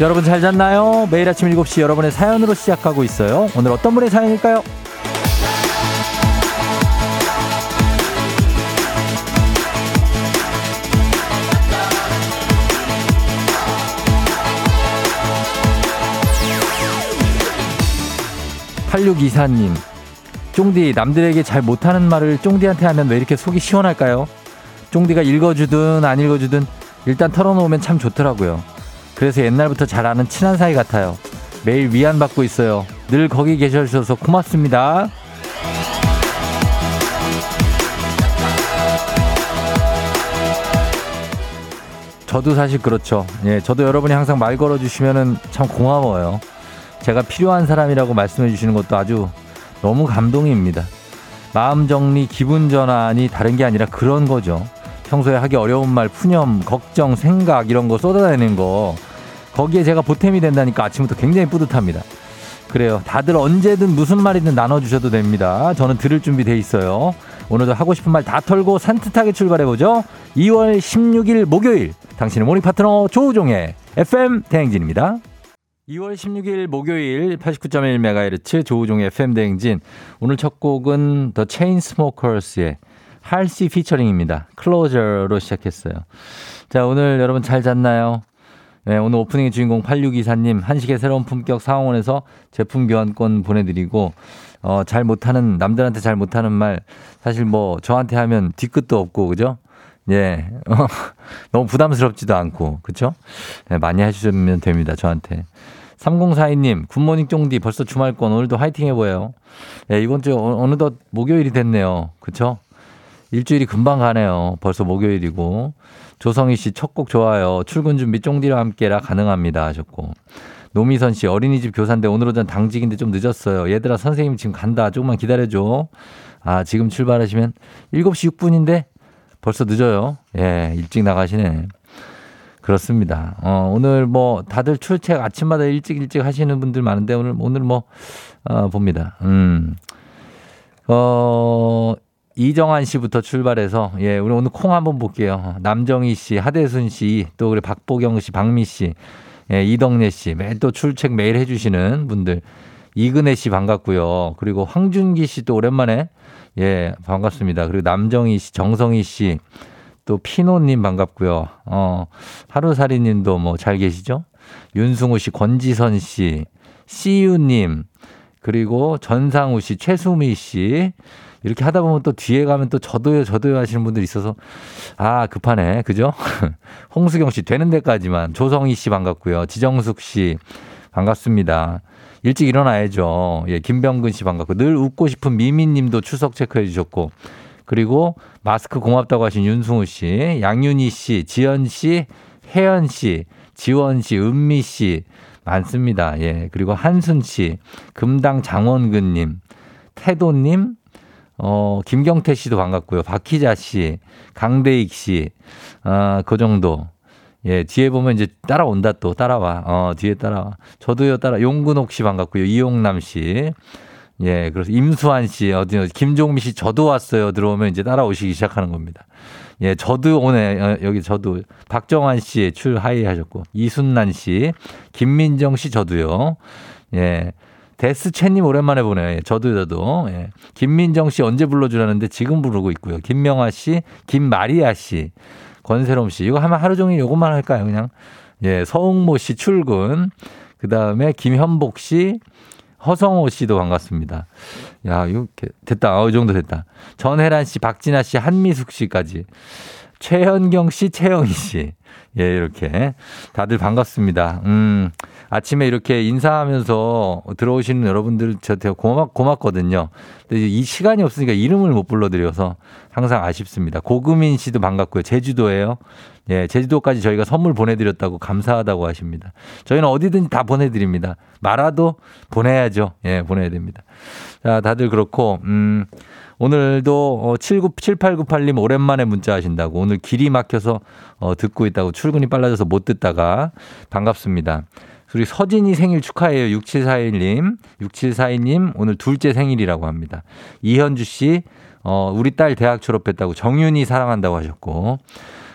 여러분 잘 잤나요? 매일 아침 7시 여러분의 사연으로 시작하고 있어요. 오늘 어떤 분의 사연일까요? 8624님, 쫑디, 남들에게 잘 못하는 말을 쫑디한테 하면 왜 이렇게 속이 시원할까요? 쫑디가 읽어주든 안 읽어주든 일단 털어놓으면 참 좋더라고요. 그래서 옛날부터 잘 아는 친한 사이 같아요. 매일 위안받고 있어요. 늘 거기 계셔주셔서 고맙습니다. 저도 사실 그렇죠. 예, 저도 여러분이 항상 말 걸어주시면은 참 고마워요. 제가 필요한 사람이라고 말씀해 주시는 것도 아주 너무 감동입니다. 마음 정리, 기분 전환이 다른 게 아니라 그런 거죠. 평소에 하기 어려운 말, 푸념, 걱정, 생각 이런 거 쏟아내는 거 거기에 제가 보탬이 된다니까 아침부터 굉장히 뿌듯합니다. 그래요. 다들 언제든 무슨 말이든 나눠주셔도 됩니다. 저는 들을 준비 돼 있어요. 오늘도 하고 싶은 말 다 털고 산뜻하게 출발해보죠. 2월 16일 목요일 당신의 morning 파트너 조우종의 FM 대행진입니다. 2월 16일 목요일 89.1MHz 조우종의 FM 대행진. 오늘 첫 곡은 더 체인스모커스의 할시 피처링입니다. 클로저로 시작했어요. 자, 오늘 여러분 잘 잤나요? 네, 오늘 오프닝의 주인공 8624님, 한식의 새로운 품격 상황원에서 제품 교환권 보내드리고, 어, 잘 못하는, 남들한테 잘 못하는 말, 사실 뭐, 저한테 하면 뒤끝도 없고, 그죠? 예. 어, 너무 부담스럽지도 않고, 그쵸? 네, 많이 해주시면 됩니다, 저한테. 3042님, 굿모닝 쫑디, 벌써 주말권, 오늘도 화이팅 해보여요. 예, 이번 주 어느덧 목요일이 됐네요. 그쵸? 일주일이 금방 가네요. 벌써 목요일이고. 조성희 씨 첫 곡 좋아요. 출근 준비 쫑디와 함께라 가능합니다 하셨고. 노미선 씨 어린이집 교사인데 오늘 오전 당직인데 좀 늦었어요. 얘들아 선생님 지금 간다. 조금만 기다려줘. 아 지금 출발하시면 7시 6분인데 벌써 늦어요. 예 일찍 나가시네. 그렇습니다. 어, 오늘 뭐 다들 출첵 아침마다 일찍 일찍 하시는 분들 많은데 오늘 오늘 뭐 어, 봅니다. 음. 어, 이정환 씨부터 출발해서 예, 우리 오늘 콩 한번 볼게요. 남정희 씨, 하대순 씨, 또 우리 박보경 씨, 박미 씨, 예, 이덕래 씨, 매일 또 출첵 매일 해주시는 분들. 이근혜 씨 반갑고요. 그리고 황준기 씨도 오랜만에 예, 반갑습니다. 그리고 남정희 씨, 정성희 씨, 또 피노님 반갑고요. 어, 하루살이 님도 뭐 잘 계시죠? 윤승우 씨, 권지선 씨, 씨유님, 그리고 전상우 씨, 최수미 씨, 이렇게 하다 보면 또 뒤에 가면 또 저도요, 저도요 하시는 분들이 있어서 아, 급하네. 그죠? 홍수경 씨 되는 데까지만. 조성희 씨 반갑고요. 지정숙 씨 반갑습니다. 일찍 일어나야죠. 예, 김병근 씨 반갑고 늘 웃고 싶은 미미 님도 추석 체크해 주셨고 그리고 마스크 고맙다고 하신 윤승우 씨, 양윤희 씨, 지연 씨, 혜연 씨, 지원 씨, 은미 씨 많습니다. 예. 그리고 한순 씨, 금당 장원근 님, 태도 님, 어, 김경태 씨도 반갑고요. 박희자 씨, 강대익 씨, 아, 그 정도. 예, 뒤에 보면 이제 따라온다 또 따라와. 어, 뒤에 따라와. 저도요 따라 용근옥 씨 반갑고요. 이용남 씨. 예, 그래서 임수환 씨, 어디, 김종미 씨, 저도 왔어요. 들어오면 이제 따라오시기 시작하는 겁니다. 예, 저도 오늘, 어, 여기 저도, 박정환 씨 출 하이 하셨고, 이순난 씨, 김민정 씨, 저도요. 예, 데스채님 오랜만에 보네요. 예, 저도 저도. 예. 김민정 씨 언제 불러주라는데 지금 부르고 있고요. 김명아 씨, 김마리아 씨, 권세롬 씨. 이거 하면 하루 종일 요것만 할까요? 그냥. 예, 서웅모 씨 출근. 그 다음에 김현복 씨, 허성호 씨도 반갑습니다. 야, 이거 됐다. 어, 이 정도 됐다. 전혜란 씨, 박진아 씨, 한미숙 씨까지. 최현경 씨, 최영희 씨. 예, 이렇게. 다들 반갑습니다. 음, 아침에 이렇게 인사하면서 들어오시는 여러분들 저한테 고맙, 고맙거든요. 근데 이 시간이 없으니까 이름을 못 불러드려서 항상 아쉽습니다. 고금인 씨도 반갑고요. 제주도예요. 예, 제주도까지 저희가 선물 보내드렸다고 감사하다고 하십니다. 저희는 어디든지 다 보내드립니다. 말아도 보내야죠. 예, 보내야 됩니다. 자, 다들 그렇고, 음, 오늘도 79, 어, 7898님 오랜만에 문자 하신다고 오늘 길이 막혀서 어, 듣고 있다고 출근이 빨라져서 못 듣다가 반갑습니다. 우리 서진이 생일 축하해요. 6741님. 6742님 오늘 둘째 생일이라고 합니다. 이현주 씨, 어, 우리 딸 대학 졸업했다고 정윤이 사랑한다고 하셨고.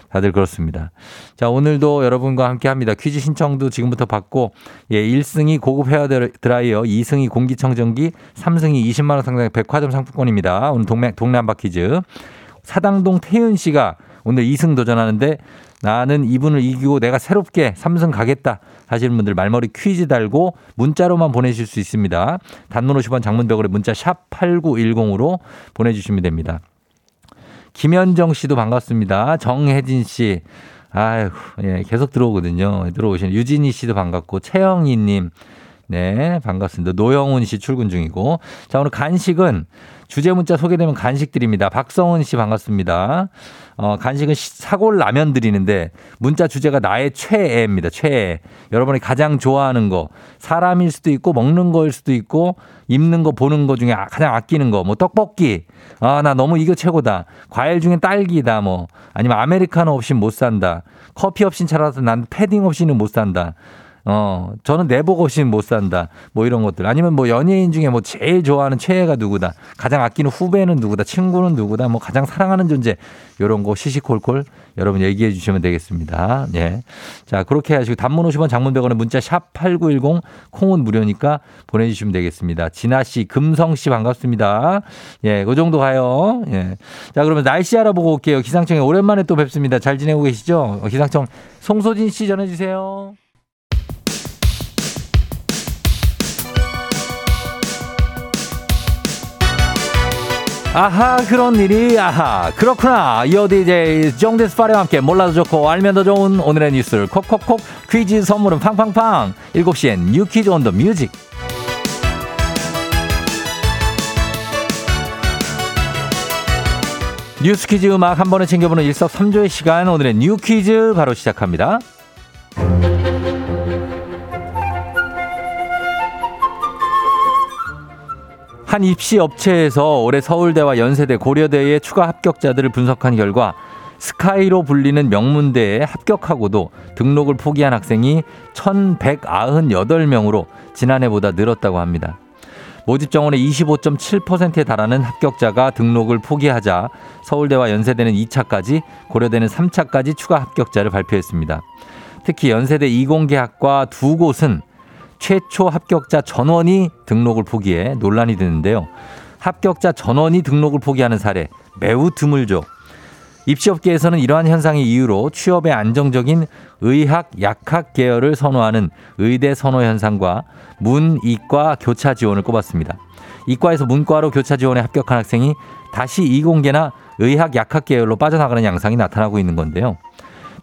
다들 그렇습니다. 자, 오늘도 여러분과 함께 합니다. 퀴즈 신청도 지금부터 받고, 예, 1승이 고급 헤어 드라이어, 2승이 공기청정기, 3승이 20만원 상당의 백화점 상품권입니다. 오늘 동네, 동네 한바 퀴즈. 사당동 태윤 씨가 오늘 2승 도전하는데 나는 이분을 이기고 내가 새롭게 3승 가겠다 하시는 분들 말머리 퀴즈 달고 문자로만 보내실 수 있습니다. 단문 50원 장문벽으로 문자 샵 8910으로 보내주시면 됩니다. 김현정 씨도 반갑습니다. 정혜진 씨. 아유, 예, 계속 들어오거든요. 들어오시는 유진희 씨도 반갑고, 최영희 님. 네, 반갑습니다. 노영훈 씨 출근 중이고. 자, 오늘 간식은 주제 문자 소개되면 간식 드립니다. 박성은 씨 반갑습니다. 어, 간식은 사골 라면 드리는데 문자 주제가 나의 최애입니다. 최애. 여러분이 가장 좋아하는 거. 사람일 수도 있고 먹는 거일 수도 있고 입는 거 보는 거 중에 가장 아끼는 거. 뭐 떡볶이. 아, 나 너무 이거 최고다. 과일 중에 딸기다 뭐. 아니면 아메리카노 없이 못 산다. 커피 없인 차라서 난 패딩 없이는 못 산다. 어, 저는 없이는 못 산다. 뭐 이런 것들. 아니면 뭐 연예인 중에 뭐 제일 좋아하는 최애가 누구다. 가장 아끼는 후배는 누구다. 친구는 누구다. 뭐 가장 사랑하는 존재. 요런 거 시시콜콜 여러분 얘기해 주시면 되겠습니다. 예. 자, 그렇게 하시고 단문 50원 장문 100원에 문자 샵 8910 콩은 무료니까 보내 주시면 되겠습니다. 진아 씨, 금성 씨 반갑습니다. 예, 그 정도 가요. 예. 자, 그러면 날씨 알아보고 올게요. 기상청에 오랜만에 또 뵙습니다. 잘 지내고 계시죠? 기상청 송소진 씨 전해 주세요. 아하 그런 일이 아하. 그렇구나. 이어디제이 정데스 파레와 함께 몰라도 좋고 알면 더 좋은 오늘의 뉴스를 콕콕콕 퀴즈 선물은 팡팡팡. 7시엔 뉴 퀴즈 on the music. 뉴스 퀴즈 음악 한 번에 챙겨보는 일석삼조의 시간. 오늘의 뉴 퀴즈 바로 시작합니다. 한 입시 업체에서 올해 서울대와 연세대, 고려대의 추가 합격자들을 분석한 결과 스카이로 불리는 명문대에 합격하고도 등록을 포기한 학생이 1,198명으로 지난해보다 늘었다고 합니다. 모집 정원의 25.7%에 달하는 합격자가 등록을 포기하자 서울대와 연세대는 2차까지, 고려대는 3차까지 추가 합격자를 발표했습니다. 특히 연세대 이공계학과 두 곳은 최초 합격자 전원이 등록을 포기해 논란이 되는데요. 합격자 전원이 등록을 포기하는 사례 매우 드물죠. 입시업계에서는 이러한 현상의 이유로 취업에 안정적인 의학, 약학 계열을 선호하는 의대 선호 현상과 문, 이과 교차 지원을 꼽았습니다. 이과에서 문과로 교차 지원에 합격한 학생이 다시 이공계나 의학, 약학 계열로 빠져나가는 양상이 나타나고 있는 건데요.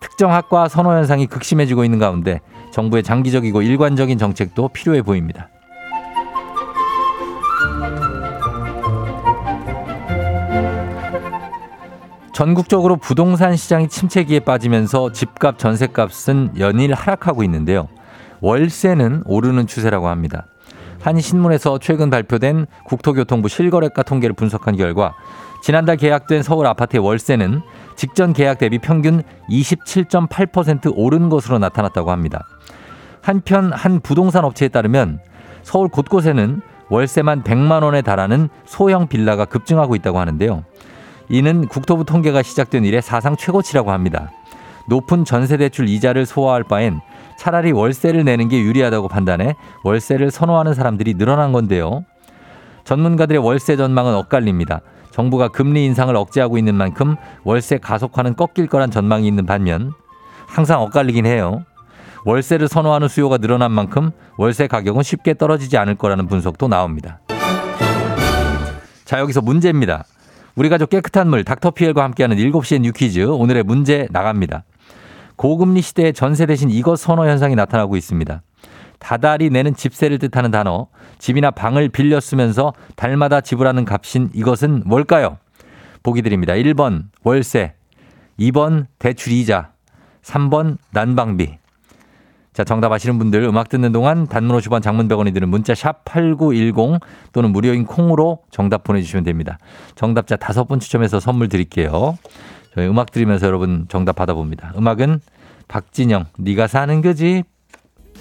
특정 학과 선호 현상이 극심해지고 있는 가운데 정부의 장기적이고 일관적인 정책도 필요해 보입니다. 전국적으로 부동산 시장이 침체기에 빠지면서 집값, 전세값은 연일 하락하고 있는데요. 월세는 오르는 추세라고 합니다. 한 신문에서 최근 발표된 국토교통부 실거래가 통계를 분석한 결과 지난달 계약된 서울 아파트의 월세는 직전 계약 대비 평균 27.8% 오른 것으로 나타났다고 합니다. 한편 한 부동산 업체에 따르면 서울 곳곳에는 월세만 100만 원에 달하는 소형 빌라가 급증하고 있다고 하는데요. 이는 국토부 통계가 시작된 이래 사상 최고치라고 합니다. 높은 전세 대출 이자를 소화할 바엔 차라리 월세를 내는 게 유리하다고 판단해 월세를 선호하는 사람들이 늘어난 건데요. 전문가들의 월세 전망은 엇갈립니다. 정부가 금리 인상을 억제하고 있는 만큼 월세 가속화는 꺾일 거란 전망이 있는 반면 항상 엇갈리긴 해요. 월세를 선호하는 수요가 늘어난 만큼 월세 가격은 쉽게 떨어지지 않을 거라는 분석도 나옵니다. 자, 여기서 문제입니다. 우리 가족 깨끗한 물 닥터피엘과 함께하는 7시의 뉴퀴즈 오늘의 문제 나갑니다. 고금리 시대에 전세 대신 이것 선호 현상이 나타나고 있습니다. 다달이 내는 집세를 뜻하는 단어, 집이나 방을 빌려 쓰면서 달마다 지불하는 값인 이것은 뭘까요? 보기 드립니다. 1번 월세, 2번 대출 이자, 3번 난방비. 자, 정답 아시는 분들 음악 듣는 동안 단문 50원 장문 100원이 드는 문자 샵 8910 또는 무료인 콩으로 정답 보내주시면 됩니다. 정답자 다섯 분 추첨해서 선물 드릴게요. 저희 음악 들으면서 여러분 정답 받아봅니다. 음악은 박진영, 네가 사는 그 집.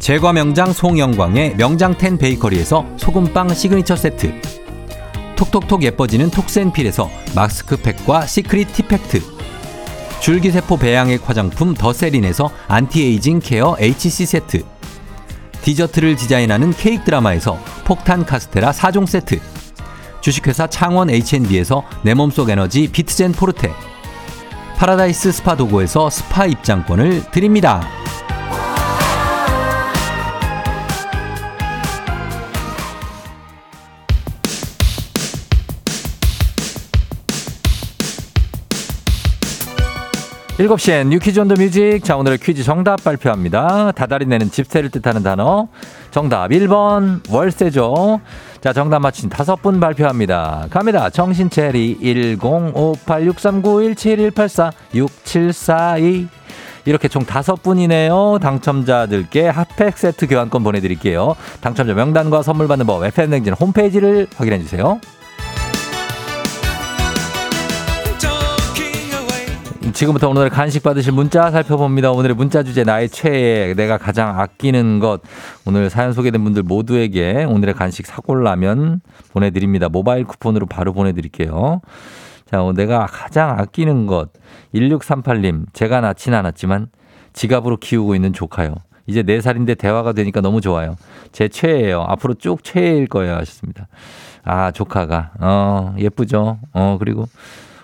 제과 명장 송영광의 명장텐 베이커리에서 소금빵 시그니처 세트. 톡톡톡 예뻐지는 톡센필에서 마스크팩과 시크릿 티팩트. 줄기세포 배양액 화장품 더세린에서 anti-aging care HC 세트. 디저트를 디자인하는 케이크 드라마에서 폭탄 카스테라 4종 세트. 주식회사 창원 H&B에서 내 몸속 에너지 비트젠 포르테. 파라다이스 스파 도고에서 스파 입장권을 드립니다. 일곱 시엔 뉴퀴즈 on the music. 자, 오늘의 퀴즈 정답 발표합니다. 다달이 내는 집세를 뜻하는 단어. 정답 1번 월세죠. 자, 정답 맞힌 다섯 분 발표합니다. 갑니다. 정신체리 1058639171846742 이렇게 총 다섯 분이네요. 당첨자들께 핫팩 세트 교환권 보내드릴게요. 당첨자 명단과 선물 받는 법 FM냉진 홈페이지를 확인해 주세요. 지금부터 오늘 간식 받으실 문자 살펴봅니다. 오늘의 문자 주제 나의 최애 내가 가장 아끼는 것 오늘 사연 소개된 분들 모두에게 오늘의 간식 사골라면 보내드립니다. 모바일 쿠폰으로 바로 보내드릴게요. 자, 어, 내가 가장 아끼는 것 1638님 제가 낳진 않았지만 지갑으로 키우고 있는 조카요. 이제 4살인데 대화가 되니까 너무 좋아요. 제 최애예요. 앞으로 쭉 최애일 거예요 하셨습니다. 아 조카가 어 예쁘죠. 어 그리고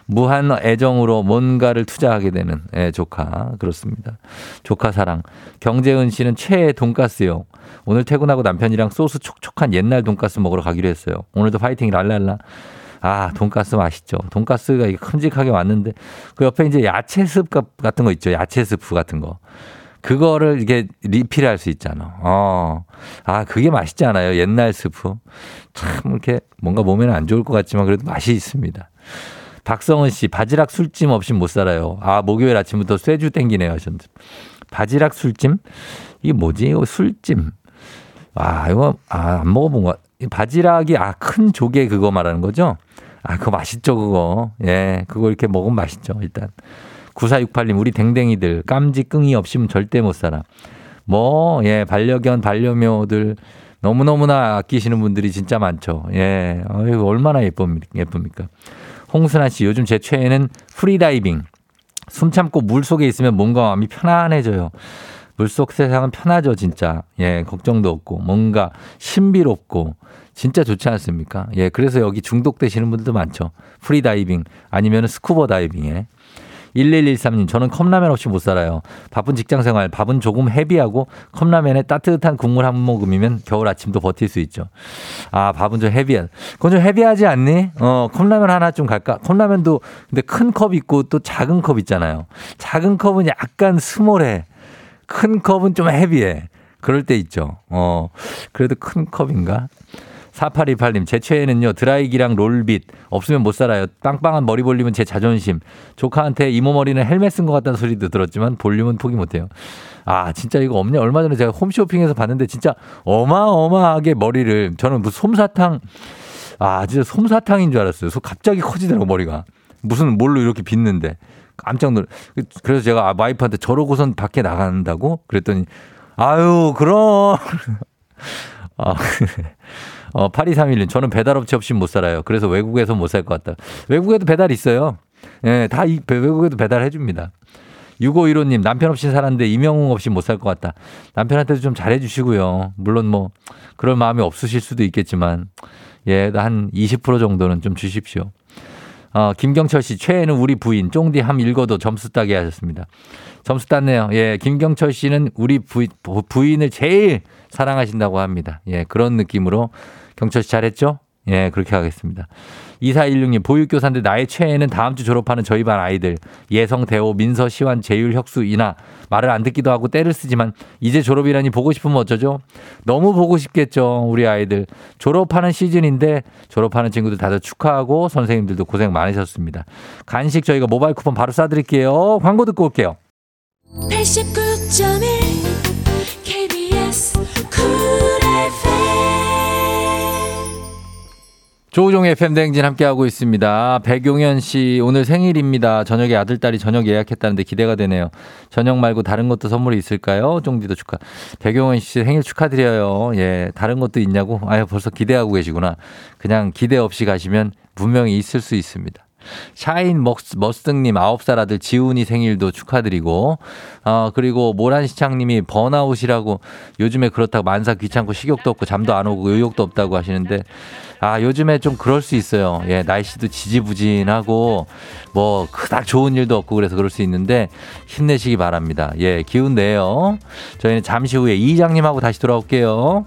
무한 애정으로 뭔가를 투자하게 되는 예, 조카 그렇습니다. 조카 사랑. 경재은 씨는 최애 돈가스요. 오늘 퇴근하고 남편이랑 소스 촉촉한 옛날 돈가스 먹으러 가기로 했어요. 오늘도 파이팅 랄랄라. 아, 돈가스 맛있죠. 돈가스가 큼직하게 왔는데 그 옆에 이제 야채 스프 같은 거 있죠. 야채 스프 같은 거. 그거를 이게 리필할 수 있잖아. 어. 아, 그게 맛있지 않아요? 옛날 스프. 참 이렇게 뭔가 몸에는 안 좋을 것 같지만 그래도 맛이 있습니다. 박성은 씨, 바지락 술찜 없이 못 살아요. 아, 목요일 아침부터 쇠주 땡기네요. 하셨는데. 바지락 술찜? 이게 뭐지? 이거 술찜. 아, 이거, 아, 안 먹어본 거. 바지락이, 아, 큰 조개 그거 말하는 거죠? 아, 그거 맛있죠, 그거. 예, 그거 이렇게 먹으면 맛있죠, 일단. 9468님, 우리 댕댕이들, 깜지 끙이 없이면 절대 못 살아. 뭐, 예, 반려견, 반려묘들, 너무너무나 아끼시는 분들이 진짜 많죠. 예, 어휴, 얼마나 예쁩니까? 예쁩니까? 홍순아 씨, 요즘 제 최애는 프리다이빙. 숨 참고 물 속에 있으면 몸과 마음이 편안해져요. 물속 세상은 편하죠, 진짜. 예, 걱정도 없고, 뭔가 신비롭고, 진짜 좋지 않습니까? 예, 그래서 여기 중독되시는 분들도 많죠. 프리다이빙, 아니면 스쿠버 다이빙에. 1113님, 저는 컵라면 없이 못 살아요. 바쁜 직장 생활, 밥은 조금 heavy하고 컵라면에 따뜻한 국물 한 모금이면 겨울 아침도 버틸 수 있죠. 아, 밥은 좀 heavy한. 그건 좀 heavy하지 않니? 어, 컵라면 하나 좀 갈까? 컵라면도 근데 큰 컵 있고 또 작은 컵 있잖아요. 작은 컵은 약간 small해. 큰 컵은 좀 heavy해. 그럴 때 있죠. 어, 그래도 큰 컵인가? 4828님, 제 최애는요, 드라이기랑 롤빗. 없으면 못 살아요. 빵빵한 머리 볼륨은 제 자존심. 조카한테 이모 머리는 헬멧 쓴 것 같다는 소리도 들었지만 볼륨은 포기 못 해요. 아, 진짜 이거 없냐? 얼마 전에 제가 홈쇼핑에서 봤는데 진짜 어마어마하게 머리를, 저는 무슨 솜사탕, 아, 진짜 솜사탕인 줄 알았어요. 갑자기 커지더라고, 머리가. 무슨 뭘로 이렇게 빗는데. 깜짝 놀. 그래서 제가 와이프한테 저러고선 밖에 나간다고 그랬더니 아유 그럼. 아, 어, 8231님, 저는 배달업체 없이 못 살아요. 그래서 외국에서 못 살 것 같다. 외국에도 배달 있어요. 예, 다 이, 외국에도 배달해 줍니다. 6515님, 남편 없이 살았는데 임영웅 없이 못 살 것 같다. 남편한테도 좀 잘해 주시고요. 물론 뭐, 그럴 마음이 없으실 수도 있겠지만, 예, 한 20% 정도는 좀 주십시오. 어, 김경철 씨, 최애는 우리 부인, 쫑디 함 읽어도 점수 따게 하셨습니다. 점수 땄네요. 예, 김경철 씨는 우리 부인, 부인을 제일 사랑하신다고 합니다. 예, 그런 느낌으로 경철 씨 잘했죠? 예, 그렇게 하겠습니다. 2416님, 보육교사인데 나의 최애는 다음 주 졸업하는 저희 반 아이들. 예성, 대호, 민서, 시환, 재율, 혁수, 이나. 말을 안 듣기도 하고 때를 쓰지만 이제 졸업이라니 보고 싶으면 어쩌죠? 너무 보고 싶겠죠, 우리 아이들. 졸업하는 시즌인데 졸업하는 친구들 다들 축하하고 선생님들도 고생 많으셨습니다. 간식 저희가 모바일 쿠폰 바로 쏴드릴게요. 광고 듣고 올게요. 89.1 조우종의 FM 대행진 함께하고 있습니다. 백용현 씨, 오늘 생일입니다. 저녁에 아들딸이 저녁 예약했다는데 기대가 되네요. 저녁 말고 다른 것도 선물이 있을까요? 쫑디도 축하. 백용현 씨 생일 축하드려요. 예, 다른 것도 있냐고? 아유, 벌써 기대하고 계시구나. 그냥 기대 없이 가시면 분명히 있을 수 있습니다. 샤인 머스등님 9살 아들 지훈이 생일도 축하드리고, 어, 그리고 모란시창님이 번아웃이라고 요즘에 그렇다고 만사 귀찮고 식욕도 없고 잠도 안 오고 의욕도 없다고 하시는데, 아, 요즘에 좀 그럴 수 있어요. 예, 날씨도 지지부진하고 뭐 그닥 좋은 일도 없고 그래서 그럴 수 있는데 힘내시기 바랍니다. 예, 기운 내요. 저희는 잠시 후에 이장님하고 다시 돌아올게요.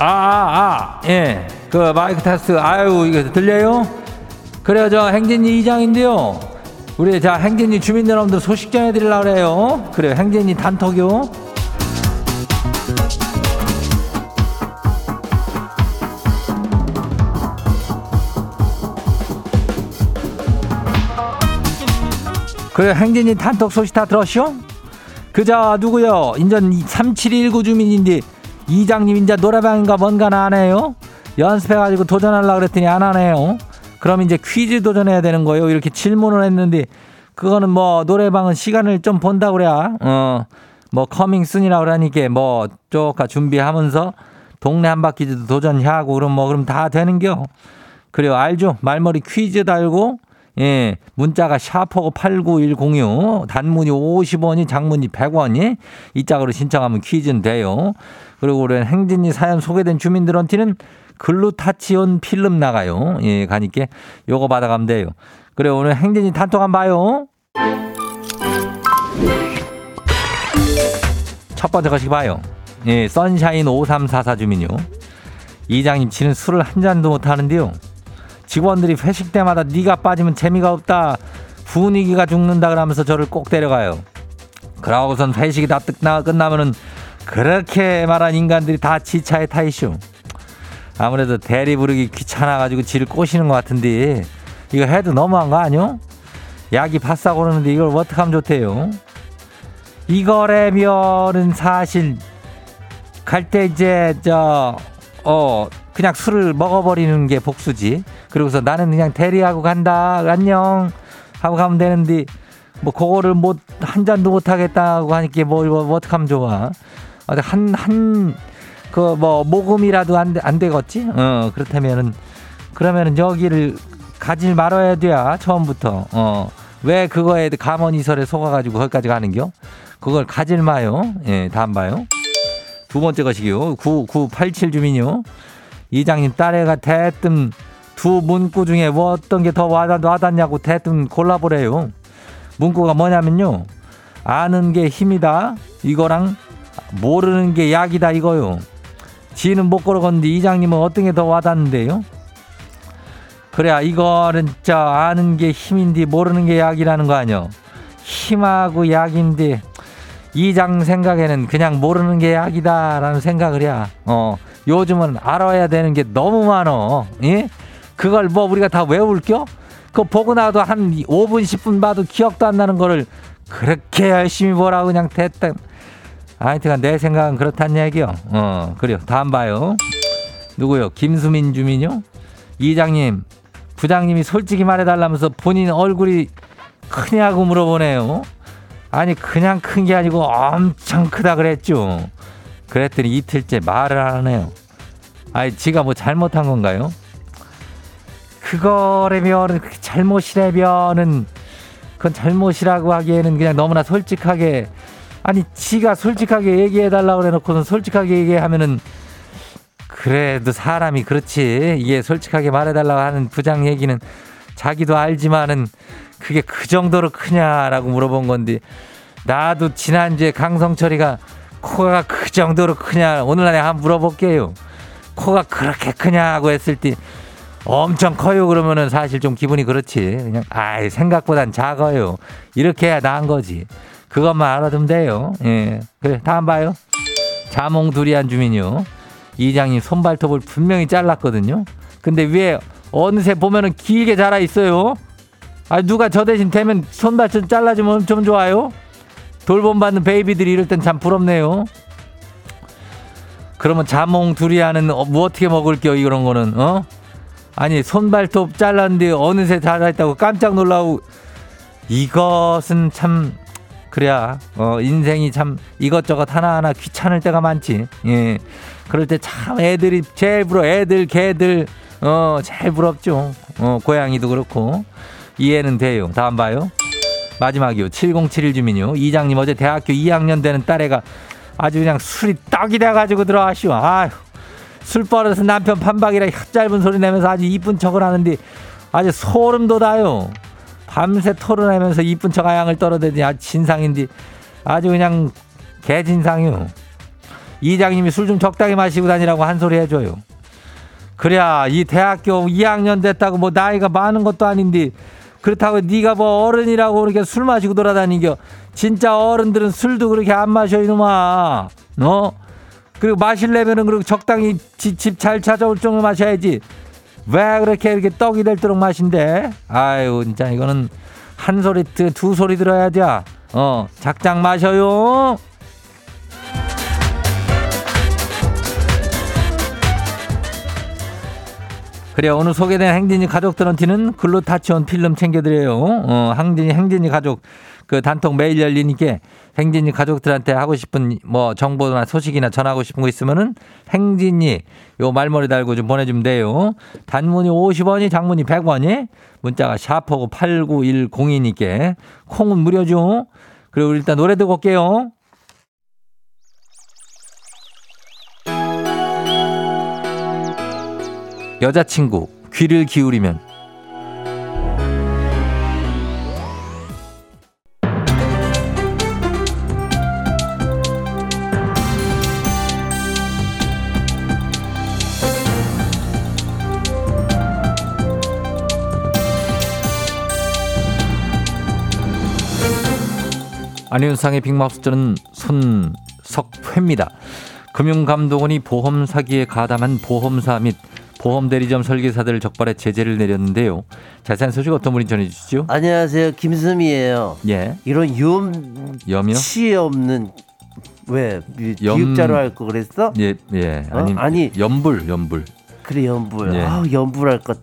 아, 아, 아, 예. 그 마이크 테스트, 아유, 이거 들려요? 그래요, 저 행진이 이장인데요. 우리 자 행진이 주민 여러분들 소식 전해드리려고 그래요. 그래요, 행진이 단톡요. 그래, 행진이 단톡 소식 다 들었쇼? 그자 누구요? 인전 3719 주민인데 이장님 이제 노래방인가 뭔가나 안 해요? 연습해가지고 도전하려고 그랬더니 안 하네요. 그럼 이제 퀴즈 도전해야 되는 거예요. 이렇게 질문을 했는데 그거는 뭐 노래방은 시간을 좀 본다 그래야 어뭐 coming soon이라 그러니까 뭐 쪼까 준비하면서 동네 한 바퀴도 도전하고 그럼 뭐 그럼 다 되는겨. 그래요 알죠? 말머리 퀴즈 달고 예, 문자가 샤퍼고 89106 단문이 50원이 장문이 100원이 이 짝으로 신청하면 퀴즈는 돼요. 그리고 우리 행진이 사연 소개된 주민들한테는 글루타치온 필름 나가요. 예, 가니까 요거 받아가면 돼요. 그래 오늘 행진이 단톡 한번 봐요. 첫 번째 것이 봐요. 예, 선샤인 5344 주민요. 이장님 치는 술을 한 잔도 못 하는데요. 직원들이 회식 때마다 네가 빠지면 재미가 없다. 분위기가 죽는다 그러면서 저를 꼭 데려가요. 그러고선 회식이 다 끝나면은 그렇게 말한 인간들이 다 지차에 타이쇼. 아무래도 대리 부르기 귀찮아가지고 지를 꼬시는 것 같은데 이거 해도 너무한 거 아니요? 약이 바싹 오르는데 이걸 어떻게 하면 좋대요? 이거래면은 사실 갈 때 이제 저 어 그냥 술을 먹어버리는 게 복수지. 그러고서 나는 그냥 대리하고 간다 안녕 하고 가면 되는데 뭐 그거를 못 한 잔도 못 하겠다고 하니까 뭐, 뭐 어떻게 하면 좋아? 한, 한, 그, 뭐, 모금이라도 안, 안 되겠지? 어, 그렇다면은, 그러면은 여기를 가질 말아야 돼야, 처음부터. 어, 왜 그거에 가머니설에 속아가지고 거기까지 가는겨? 그걸 가질 마요. 예, 다음 봐요. 두 번째 것이요. 9987 주민요. 이장님 딸애가 대뜸 두 문구 중에 뭐 어떤 게 더 와닿냐고 대뜸 골라보래요. 문구가 뭐냐면요. 아는 게 힘이다. 이거랑 모르는 게 약이다 이거요. 지는 못 걸어갔는데 이장님은 어떤 게 더 와닿는데요? 그래 이거는 진짜 아는 게 힘인데 모르는 게 약이라는 거 아니요? 힘하고 약인데 이장 생각에는 그냥 모르는 게 약이다라는 생각을 해. 어 요즘은 알아야 되는 게 너무 많어. 예? 그걸 뭐 우리가 다 외울겨? 그거 보고 나도 한 5분 10분 봐도 기억도 안 나는 거를 그렇게 열심히 보라고 그냥 됐다. 하여튼간 내 생각은 그렇단 얘기요. 어 그래요. 다음 봐요. 누구요? 김수민 주민요? 이장님 부장님이 솔직히 말해달라면서 본인 얼굴이 크냐고 물어보네요. 아니 그냥 큰 게 아니고 엄청 크다 그랬죠. 그랬더니 이틀째 말을 안 하네요. 아니 지가 뭐 잘못한 건가요? 그거라면 그 잘못이라면은 그건 잘못이라고 하기에는 그냥 너무나 솔직하게 아니 지가 솔직하게 얘기해 달라고 그래 놓고선 솔직하게 얘기하면은 그래도 사람이 그렇지 이게 솔직하게 말해 달라고 하는 부장 얘기는 자기도 알지만은 그게 그 정도로 크냐라고 물어본 건데 나도 지난주에 강성철이가 코가 그 정도로 크냐? 오늘 날에 한번 물어볼게요. 코가 그렇게 크냐고 했을 때 엄청 커요. 그러면은 사실 좀 기분이 그렇지. 그냥 아이 생각보단 작아요. 이렇게 해야 나은 거지. 그것만 알아두면 돼요. 예. 그래 다음 봐요. 자몽 두리안 주민요. 이장님 손발톱을 분명히 잘랐거든요. 근데 왜 어느새 보면은 길게 자라 있어요. 아 누가 저 대신 되면 손발톱 잘라주면 엄청 좋아요 돌봄 받는 베이비들이 이럴 땐 참 부럽네요. 그러면 자몽 두리안은 어, 뭐 어떻게 먹을게요 이런 거는 어? 아니 손발톱 잘랐는데 어느새 자라있다고 깜짝 놀라고 이것은 참 그래야 어 인생이 참 이것저것 하나하나 귀찮을 때가 많지. 예. 그럴 때 참 애들이 제일 부러 애들 개들 어 제일 부럽죠. 어 고양이도 그렇고. 이해는 돼요. 다음 봐요 마지막이요 7071 주민요 이장님 어제 대학교 2학년 되는 딸애가 아주 그냥 술이 떡이 돼가지고 들어가시오 아휴 술 버릇은 남편 판박이라 짧은 소리 내면서 아주 이쁜 척을 하는데 아주 소름 돋아요. 밤새 토론하면서 이쁜 척 아양을 떨어대니 아주 진상인데 아주 그냥 개진상이요. 이장님이 술 좀 적당히 마시고 다니라고 한 소리 해줘요. 그래야 이 대학교 2학년 됐다고 뭐 나이가 많은 것도 아닌데 그렇다고 네가 뭐 어른이라고 그렇게 술 마시고 돌아다니겨. 진짜 어른들은 술도 그렇게 안 마셔 이놈아. 너? 그리고 마실려면은 그리고 적당히 집 잘 찾아올 정도 마셔야지. 왜 그렇게 이렇게 떡이 될도록 마신대? 아유, 진짜 이거는 한 소리, 두 소리 들어야 돼. 어, 작작 마셔요. 그래 오늘 소개된 행진이 가족들한테는 글루타치온 필름 챙겨드려요. 어, 행진이 행진이 가족 그 단톡 메일 열리니까 행진이 가족들한테 하고 싶은 뭐 정보나 소식이나 전하고 싶은 거 있으면은 행진이 요 말머리 달고 좀 보내주면 돼요. 단문이 50원이 장문이 100원이 문자가 샤퍼고 8910이니까 콩은 무료죠. 그리고 일단 노래 듣고 올게요. 여자친구 귀를 기울이면 안윤상의 빅마우스는 손석회입니다. 금융감독원이 보험 사기에 가담한 보험사 및 보험 대리점 설계사들을 적발해 제재를 내렸는데요. 자세한 소식 어떤 분이 전해주시죠? 안녕하세요, 김수미예요. 예. 이런 염 염이요? 치 없는 왜 염- 기육자로 할 거 그랬어? 예, 예. 어? 아니, 아니. 연불, 연불. 그래 염불. 예. 아 염불할 것.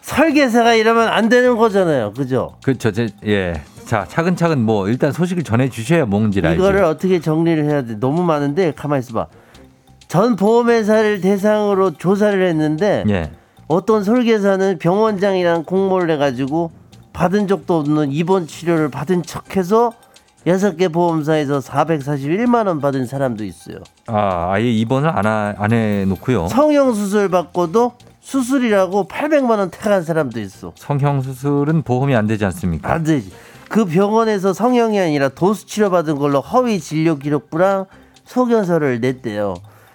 설계사가 이러면 안 되는 거잖아요, 그죠? 그렇죠. 제, 예. 자, 차근차근 뭐 일단 소식을 전해 주셔야 뭔지 알죠. 이거를 어떻게 정리를 해야 돼? 너무 많은데 가만 있어봐. 전 보험회사를 대상으로 조사를 했는데 예. 어떤 설계사는 병원장이랑 공모를 해가지고 받은 적도 없는 입원 치료를 받은 척해서 여섯 개 보험사에서 441만 원 받은 사람도 있어요. 아, 아예 입원을 안, 하, 안 해놓고요. 성형 수술 받고도 수술이라고 800만 원 택한 사람도 있어. 성형 수술은 보험이 안 되지 않습니까? 안 되지. 그 병원에서 성형이 아니라 도수 치료 받은 걸로 허위 진료 기록부랑 소견서를 냈대요.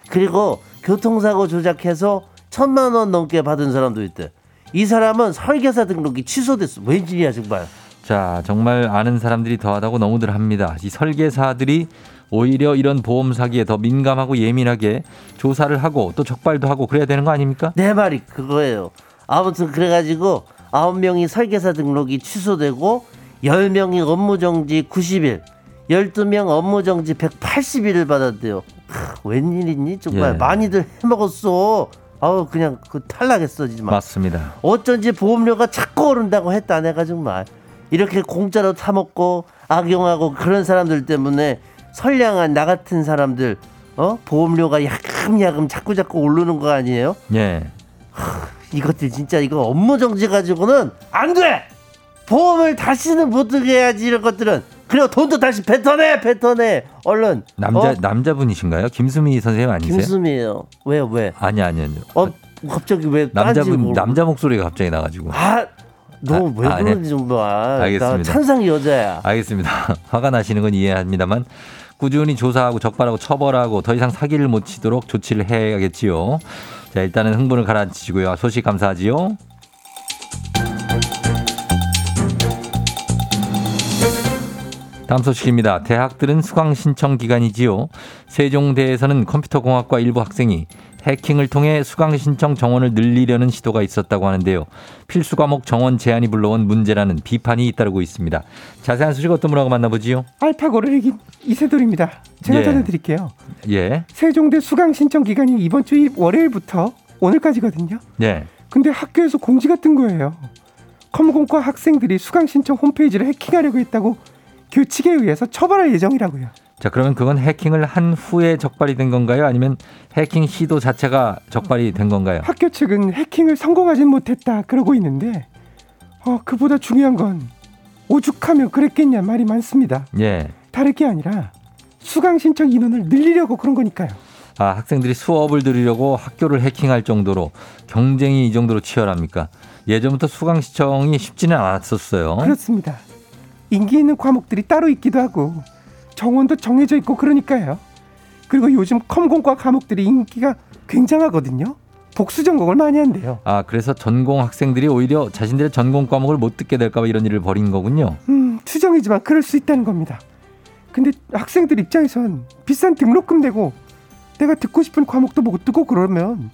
그리고 교통사고 조작해서 천만 원 넘게 받은 사람도 있대. 이 사람은 설계사 등록이 취소됐어. 왠지야 정말. 자, 정말 아는 사람들이 더하다고 너무들 합니다. 이 설계사들이 오히려 이런 보험 사기에 더 민감하고 예민하게 조사를 하고 또 적발도 하고 그래야 되는 거 아닙니까? 내 말이 그거예요. 아무튼 그래가지고 아홉 명이 설계사 등록이 취소되고 열 명이 업무 정지 90일, 12명 업무 정지 180일을 받았대요. 크, 웬일이니? 정말 예. 많이들 해먹었어. 아우 그냥 그 탈락했어 정말. 맞습니다. 어쩐지 보험료가 자꾸 오른다고 했다 내가 정말 이렇게 공짜로 타먹고 악용하고 그런 사람들 때문에 선량한 나 같은 사람들 어 보험료가 야금야금 자꾸 자꾸 오르는 거 아니에요? 예. 이것들 진짜 이거 업무 정지 가지고는 안 돼. 보험을 다시는 못 들게 해야지 이런 것들은 그리고 돈도 다시 뱉어내 뱉어내 얼른 남자 어? 남자분이신가요? 김수미 선생님 아니세요? 김수미예요 왜요 왜? 아니 아니요. 어 갑자기 왜 남자분 딴지고. 남자 목소리가 갑자기 나가지고. 아, 너왜 아, 아, 그러는지 정말. 알겠습니다. 나 찬상 여자야. 알겠습니다. 화가 나시는 건 이해합니다만 꾸준히 조사하고 적발하고 처벌하고 더 이상 사기를 못 치도록 조치를 해야겠지요. 자, 일단은 흥분을 가라앉히고요. 소식 감사하지요. 다음 소식입니다. 대학들은 수강 신청 기간이지요. 세종대에서는 컴퓨터공학과 일부 학생이 해킹을 통해 수강 신청 정원을 늘리려는 시도가 있었다고 하는데요. 필수 과목 정원 제한이 불러온 문제라는 비판이 잇따르고 있습니다. 자세한 소식 어떤 분하고 만나보지요? 알파고를 이긴 이세돌입니다. 제가 예. 전해드릴게요. 예, 세종대 수강 신청 기간이 이번 주 월요일부터 오늘까지거든요. 예. 근데 학교에서 공지가 뜬 거예요. 컴공과 학생들이 수강 신청 홈페이지를 해킹하려고 했다고 교칙에 의해서 처벌할 예정이라고요. 자, 그러면 그건 해킹을 한 후에 적발이 된 건가요? 아니면 해킹 시도 자체가 적발이 된 건가요? 학교 측은 해킹을 성공하진 못했다 그러고 있는데 어, 그보다 중요한 건 오죽하면 그랬겠냐 말이 많습니다. 예. 다를 게 아니라 수강 신청 인원을 늘리려고 그런 거니까요. 아, 학생들이 수업을 들으려고 학교를 해킹할 정도로 경쟁이 이 정도로 치열합니까? 예전부터 수강 신청이 쉽지는 않았었어요. 그렇습니다. 인기 있는 과목들이 따로 있기도 하고 정원도 정해져 있고 그러니까요. 그리고 요즘 컴공과 과목들이 인기가 굉장하거든요. 복수 전공을 많이 한대요. 아, 그래서 전공 학생들이 오히려 자신들의 전공 과목을 못 듣게 될까봐 이런 일을 벌인 거군요. 음, 추정이지만 그럴 수 있다는 겁니다. 근데 학생들 입장에선 비싼 등록금 내고 내가 듣고 싶은 과목도 못 듣고 그러면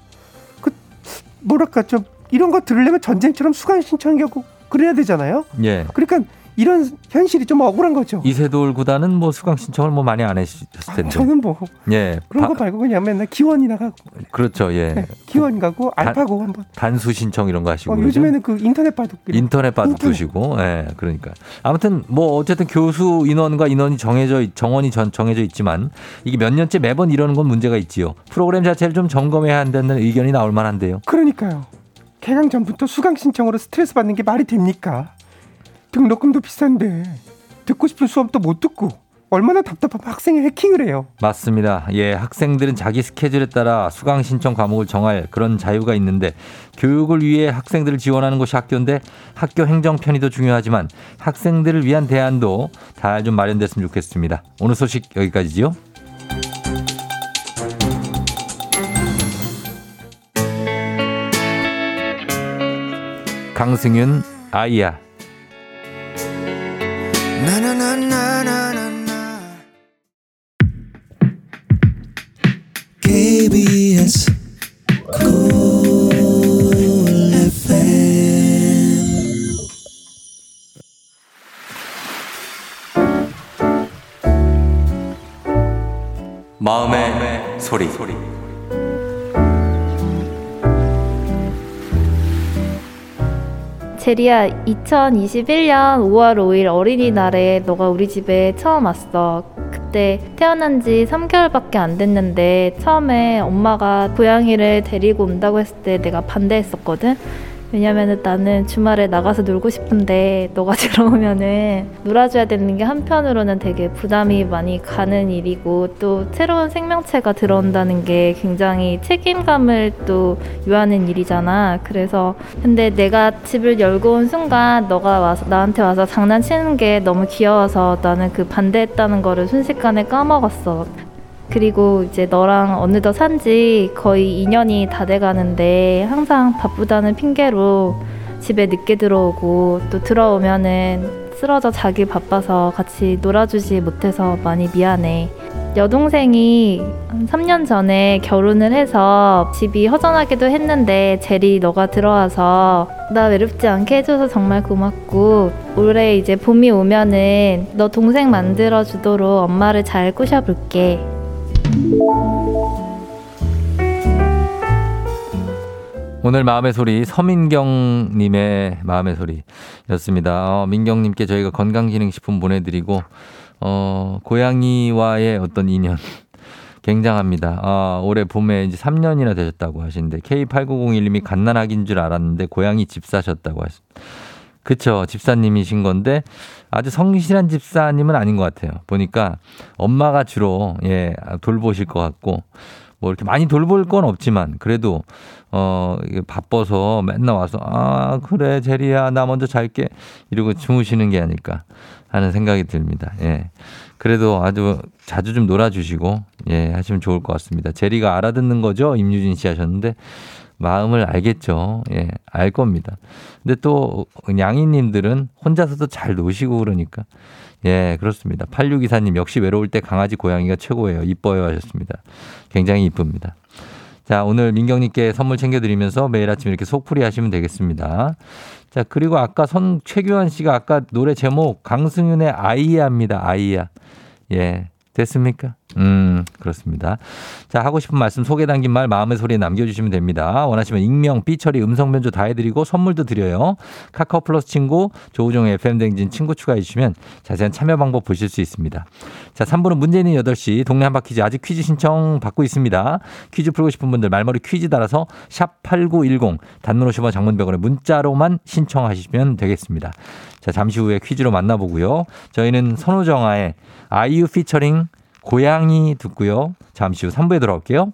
그 뭐랄까 좀 이런 거 들으려면 전쟁처럼 수강 신청하고 그래야 되잖아요. 예. 그러니까 이런 현실이 좀 억울한 거죠. 이세돌 구단은 뭐 수강 신청을 뭐 많이 안 했을 텐데. 저는 뭐 예. 그런 거 바- 말고 그냥 맨날 기원이나 가고 그렇죠. 예. 네, 기원 가고 알파고 한번. 단수 신청 이런 거 하시고. 어? 요즘에는 그 인터넷 바둑 인터넷 바둑. 두시고, 예, 그러니까. 아무튼 뭐 어쨌든 교수 인원과 인원이 정해져, 있- 정원이 전, 정해져 있지만 이게 몇 년째 매번 이러는 건 문제가 있지요. 프로그램 자체를 좀 점검해야 한다는 의견이 나올 만한데요. 그러니까요. 개강 전부터 수강 신청으로 스트레스 받는 게 말이 됩니까? 등록금도 비싼데 듣고 싶은 수업도 못 듣고 얼마나 답답하면 학생이 해킹을 해요. 맞습니다. 예, 학생들은 자기 스케줄에 따라 수강 신청 과목을 정할 그런 자유가 있는데 교육을 위해 학생들을 지원하는 곳이 학교인데 학교 행정 편의도 중요하지만 학생들을 위한 대안도 잘 좀 마련됐으면 좋겠습니다. 오늘 소식 여기까지지요. 강승윤 아이야. na na na 제리야, 2021년 5월 5일 어린이날에 너가 우리 집에 처음 왔어. 그때 태어난 지 3개월밖에 안 됐는데 처음에 엄마가 고양이를 데리고 온다고 했을 때 내가 반대했었거든. 왜냐면은 나는 주말에 나가서 놀고 싶은데 너가 들어오면은 놀아줘야 되는 게 한편으로는 되게 부담이 많이 가는 일이고 또 새로운 생명체가 들어온다는 게 굉장히 책임감을 또 요하는 일이잖아. 그래서 근데 내가 집을 열고 온 순간 너가 와서 나한테 와서 장난치는 게 너무 귀여워서 나는 그 반대했다는 거를 순식간에 까먹었어. 그리고 이제 너랑 어느덧 산지 거의 2년이 다 돼가는데 항상 바쁘다는 핑계로 집에 늦게 들어오고 또 들어오면은 쓰러져 자기 바빠서 같이 놀아주지 못해서 많이 미안해. 여동생이 한 3년 전에 결혼을 해서 집이 허전하기도 했는데 제리 너가 들어와서 나 외롭지 않게 해줘서 정말 고맙고 올해 이제 봄이 오면은 너 동생 만들어 주도록 엄마를 잘 꼬셔볼게. 오늘 마음의 소리 서민경님의 마음의 소리였습니다. 어, 민경님께 저희가 건강기능식품 보내드리고 어, 고양이와의 어떤 인연 굉장합니다. 아, 올해 봄에 이제 3년이나 되셨다고 하시는데 K8901님이 갓난아기인 줄 알았는데 고양이 집사셨다고 하십니다. 그쵸. 집사님이신 건데 아주 성실한 집사님은 아닌 것 같아요. 보니까 엄마가 주로 예, 돌보실 것 같고 뭐 이렇게 많이 돌볼 건 없지만 그래도 어 바빠서 맨날 와서 아 그래 제리야 나 먼저 잘게 이러고 주무시는 게 아닐까 하는 생각이 듭니다. 예. 그래도 아주 자주 좀 놀아주시고 예 하시면 좋을 것 같습니다. 제리가 알아듣는 거죠 임유진 씨 하셨는데 마음을 알겠죠. 예, 알 겁니다. 근데 또 양이님들은 혼자서도 잘 노시고 그러니까 예, 그렇습니다. 8624님 역시 외로울 때 강아지 고양이가 최고예요. 이뻐요 하셨습니다. 굉장히 이쁩니다. 자, 오늘 민경님께 선물 챙겨드리면서 매일 아침 이렇게 속풀이 하시면 되겠습니다. 자, 그리고 아까 선, 최규환 씨가 아까 노래 제목 강승윤의 아이야입니다. 아이야. 예. 됐습니까? 음, 그렇습니다. 자, 하고 싶은 말씀 소개 담긴 말 마음의 소리에 남겨주시면 됩니다. 원하시면 익명, 삐처리, 음성 변조 다 해드리고 선물도 드려요. 카카오 플러스 친구, 조우종의 FM댕진 친구 추가해주시면 자세한 참여 방법 보실 수 있습니다. 자, 3부는 문제 있는 8시 동네 한바 퀴즈 아직 퀴즈 신청 받고 있습니다. 퀴즈 풀고 싶은 분들 말머리 퀴즈 달아서 샵8910 단문 50원 장문병원에 문자로만 신청하시면 되겠습니다. 자, 잠시 후에 퀴즈로 만나보고요. 저희는 선우정아의 아이유 피처링 고양이 듣고요. 잠시 후 3부에 돌아올게요.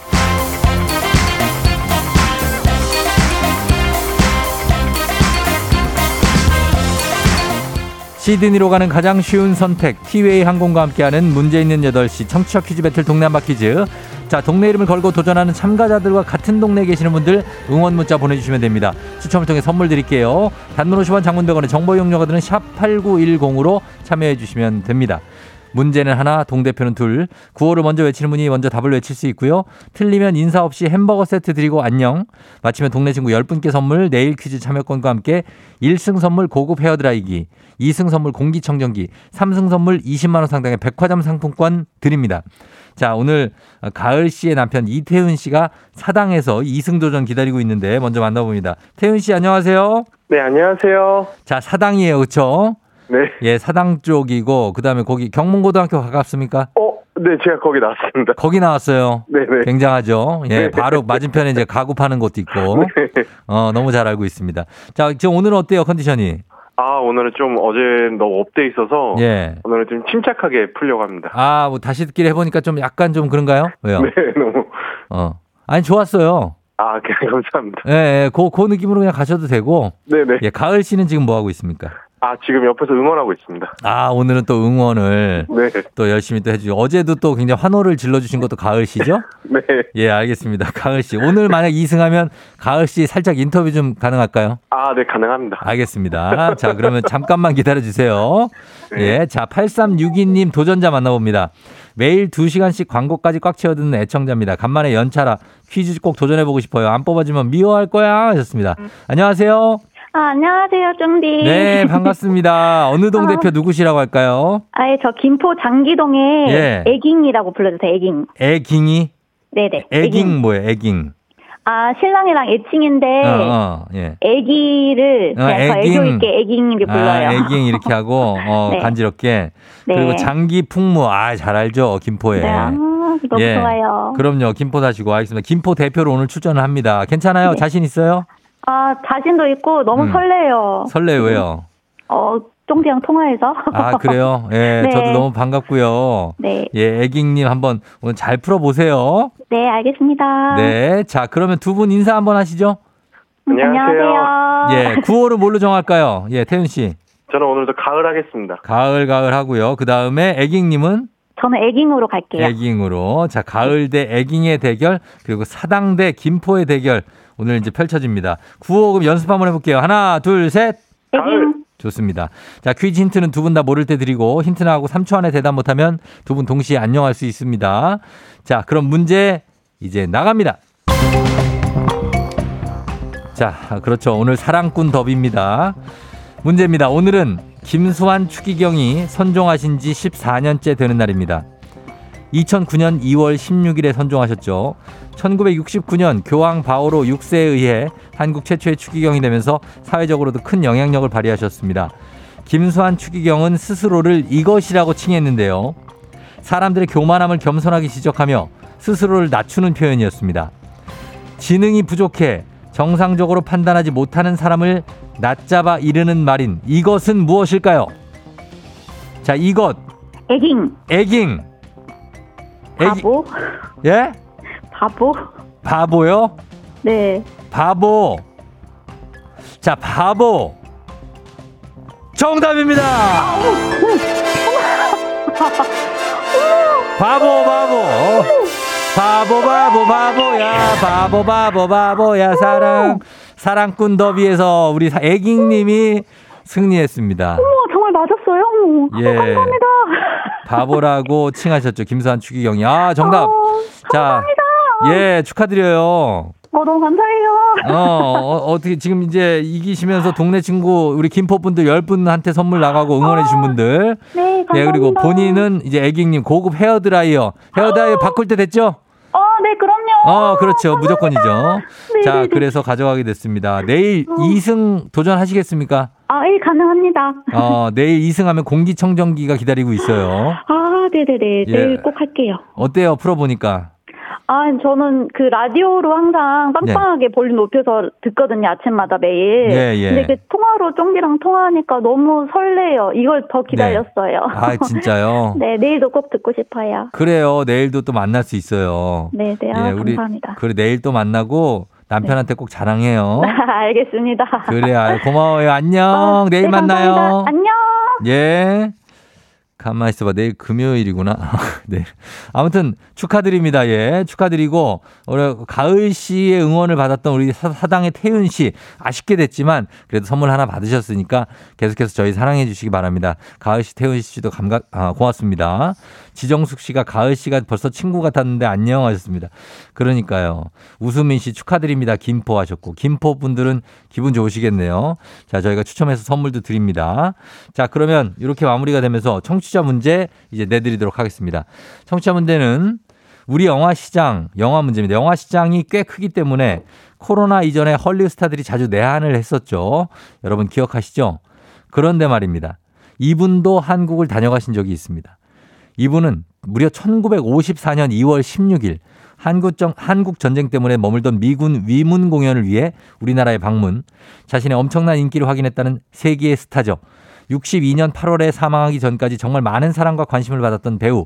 시드니로 가는 가장 쉬운 선택 티웨이 항공과 함께하는 문제 있는 8시 청취자 퀴즈 배틀 동네 한바 퀴즈. 자 동네 이름을 걸고 도전하는 참가자들과 같은 동네에 계시는 분들 응원 문자 보내주시면 됩니다. 추첨을 통해 선물 드릴게요. 단문 50원 장문 100원의 정보 이용료가 드는 샵 8910으로 참여해 주시면 됩니다 문제는 하나, 동대표는 둘. 구호를 먼저 외치는 분이 먼저 답을 외칠 수 있고요. 틀리면 인사 없이 햄버거 세트 드리고 안녕. 마치면 동네 친구 10분께 선물, 내일 퀴즈 참여권과 함께 1승 선물 고급 헤어드라이기, 2승 선물 공기청정기, 3승 선물 20만 원 상당의 백화점 상품권 드립니다. 자, 오늘 가을 씨의 남편 이태훈 씨가 사당에서 2승 도전 기다리고 있는데 먼저 만나봅니다. 태훈 씨 안녕하세요. 네, 안녕하세요. 자, 사당이에요. 그렇죠? 네. 예, 사당 쪽이고 그다음에 거기 경문고등학교 가깝습니까? 어, 네, 제가 거기 나왔습니다. 거기 나왔어요. 네 네. 굉장하죠. 예, 네. 바로 맞은편에 이제 가구 파는 곳도 있고. 네. 어, 너무 잘 알고 있습니다. 자, 지금 오늘은 어때요, 컨디션이? 아, 오늘은 좀 어제 너무 up돼 있어서 예. 오늘은 좀 침착하게 풀려고 합니다. 아, 뭐 다시 듣기를 해 보니까 좀 약간 좀 그런가요? 왜요? 네, 너무. 어. 아니, 좋았어요. 아, 그냥 감사합니다. 예, 예, 그, 그 느낌으로 그냥 가셔도 되고. 네네. 예, 가을 씨는 지금 뭐 하고 있습니까? 아, 지금 옆에서 응원하고 있습니다. 아, 오늘은 또 응원을 네. 또 열심히 또 해주고 어제도 또 굉장히 환호를 질러주신 것도 가을 씨죠? 네. 예, 알겠습니다. 가을 씨. 오늘 만약 2승하면 가을 씨 살짝 인터뷰 좀 가능할까요? 아, 네, 가능합니다. 알겠습니다. 자, 그러면 잠깐만 기다려 주세요. 예. 자, 8362님 도전자 만나봅니다. 매일 2시간씩 광고까지 꽉 채워듣는 애청자입니다. 간만에 연차라 퀴즈 꼭 도전해보고 싶어요. 안 뽑아주면 미워할 거야. 하셨습니다. 안녕하세요. 아, 안녕하세요, 쫑디. 네, 반갑습니다. 어느 동 아. 대표 누구시라고 할까요? 아예 저 김포 장기동에 예. 애깅이라고 불러주세요, 애깅. 애깅이? 네네. 애깅 뭐예요, 애깅? 아, 신랑이랑 애칭인데, 어, 어, 예. 애기를 어, 애깅. 애교 있게 애깅 이렇게 불러요. 아, 애깅 이렇게 하고, 어, 네. 간지럽게. 네. 그리고 장기 풍무, 아, 잘 알죠, 김포에. 네, 아, 너무 예. 좋아요. 그럼요, 김포 사시고, 알겠습니다. 김포 대표로 오늘 출전을 합니다. 괜찮아요? 네. 자신 있어요? 아, 자신도 있고 너무 음. 설레요. 설레요, 왜요? 어, 쫑디랑 통화해서. 아, 그래요? 예, 네. 저도 너무 반갑고요. 네. 예, 애깅님 한번 오늘 잘 풀어보세요. 네, 알겠습니다. 네. 자, 그러면 두 분 인사 한번 하시죠. 음, 안녕하세요. 안녕하세요. 예, 구호를 뭘로 정할까요? 예, 태윤 씨. 저는 오늘도 가을 하겠습니다. 가을, 가을 하고요. 그 다음에 애깅님은 저는 애깅으로 갈게요. 애깅으로. 자, 가을 대 애깅의 대결, 그리고 사당 대 김포의 대결. 오늘 이제 펼쳐집니다. 구호 그럼 연습 한번 해볼게요. 하나, 둘, 셋. 애깅. 좋습니다. 자, 퀴즈 힌트는 두 분 다 모를 때 드리고 힌트 나하고 3초 안에 대답 못하면 두 분 동시에 안녕할 수 있습니다. 자, 그럼 문제 이제 나갑니다. 자, 그렇죠. 오늘 사랑꾼 더비입니다. 문제입니다. 오늘은 김수환 추기경이 선종하신 지 14년째 되는 날입니다. 2009년 2월 16일에 선종하셨죠. 1969년 교황 바오로 6세에 의해 한국 최초의 추기경이 되면서 사회적으로도 큰 영향력을 발휘하셨습니다. 김수환 추기경은 스스로를 이것이라고 칭했는데요. 사람들의 교만함을 겸손하게 지적하며 스스로를 낮추는 표현이었습니다. 지능이 부족해 정상적으로 판단하지 못하는 사람을 낮잡아 이르는 말인 이것은 무엇일까요? 자, 이것 애깅. 애깅. 애기- 바보. 예? 바보. 바보요? 네. 바보. 자, 바보. 정답입니다. 바보, 바보. 바보, 바보, 바보야. 바보, 바보, 바보야. 사랑. 사랑꾼 더비에서 우리 애깅님이 승리했습니다. 맞았어요? 어머, 예. 감사합니다. 바보라고 칭하셨죠. 김수환 추기경이. 아, 정답. 어, 자, 예, 축하드려요. 어, 너무 감사해요. 어, 어, 어떻게 지금 이제 이기시면서 동네 친구 우리 김포 분들 10분한테 선물 나가고 응원해 주신 분들. 네, 감사합니다. 예, 그리고 본인은 이제 애기님 고급 헤어 드라이어. 헤어 드라이어 바꿀 때 됐죠? 어, 네, 그럼요. 어, 그렇죠. 무조건이죠. 네, 자, 네, 네. 그래서 가져가게 됐습니다. 내일 2승 도전하시겠습니까? 아, 예, 가능합니다. 어, 내일 2승하면 공기청정기가 기다리고 있어요. 아, 네네네. 예. 내일 꼭 할게요. 어때요? 풀어보니까. 아, 저는 그 라디오로 항상 빵빵하게 볼륨 높여서 듣거든요, 아침마다 매일. 네. 예, 예. 근데 그 통화로 쫑디랑 통화하니까 너무 설레요. 이걸 더 기다렸어요. 아, 진짜요? 네, 내일도 꼭 듣고 싶어요. 그래요. 내일도 또 만날 수 있어요. 네, 네. 아, 감사합니다. 그래 내일 또 만나고 남편한테 꼭 자랑해요. 알겠습니다. 그래, 아유, 고마워요. 안녕. 아, 내일 네, 만나요. 감사합니다. 안녕. 예. 가만 있어봐. 내일 금요일이구나. 네. 아무튼 축하드립니다. 예. 축하드리고, 우리 가을 씨의 응원을 받았던 우리 사- 사당의 태윤 씨. 아쉽게 됐지만, 그래도 선물 하나 받으셨으니까 계속해서 저희 사랑해 주시기 바랍니다. 가을 씨, 태윤 씨도 감각, 아, 고맙습니다. 지정숙 씨가 가을 씨가 벌써 친구 같았는데 안녕 하셨습니다. 그러니까요. 우수민 씨 축하드립니다. 김포 하셨고, 김포 분들은 기분 좋으시겠네요. 자, 저희가 추첨해서 선물도 드립니다. 자, 그러면 이렇게 마무리가 되면서 청취 자 문제 이제 내드리도록 하겠습니다. 청취자 문제는 우리 영화 시장, 영화 문제입니다. 영화 시장이 꽤 크기 때문에 코로나 이전에 헐리우드 스타들이 자주 내한을 했었죠. 여러분 기억하시죠? 그런데 말입니다. 이분도 한국을 다녀가신 적이 있습니다. 이분은 무려 1954년 2월 16일 한국 정, 한국 전쟁 때문에 머물던 미군 위문 공연을 위해 우리나라에 방문, 자신의 엄청난 인기를 확인했다는 세계의 스타죠. 62년 8월에 사망하기 전까지 정말 많은 사랑과 관심을 받았던 배우,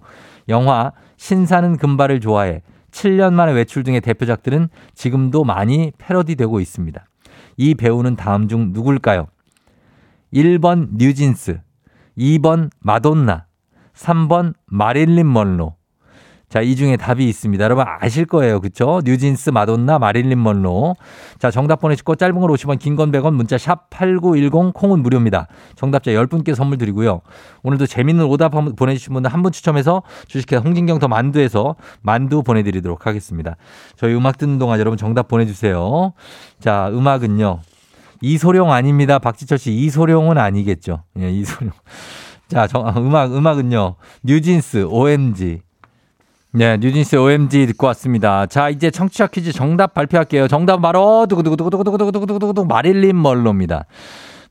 영화 신사는 금발을 좋아해 7년 만에 외출 등의 대표작들은 지금도 많이 패러디되고 있습니다. 이 배우는 다음 중 누굴까요? 1번 뉴진스, 2번 마돈나, 3번 마릴린 먼로. 자, 이 중에 답이 있습니다. 여러분 아실 거예요. 그쵸? 뉴진스, 마돈나, 마릴린 먼로. 자, 정답 보내시고 짧은 걸 50원, 긴 건 100원, 문자 샵 8910, 콩은 무료입니다. 정답자 10분께 선물 드리고요. 오늘도 재밌는 오답 보내주신 분들 한 분 추첨해서 주식회사 홍진경 더 만두에서 만두 보내드리도록 하겠습니다. 저희 음악 듣는 동안 여러분 정답 보내주세요. 자, 음악은요. 이소룡 아닙니다. 박지철 씨, 이소룡은 아니겠죠. 예, 이소룡. 자, 정, 음악, 음악은요. 뉴진스, OMG. 네, 뉴진스 OMG 듣고 왔습니다. 자, 이제 청취자 퀴즈 정답 발표할게요. 정답 바로 두구두구두구두구두구두구두구 마릴린 멀로입니다.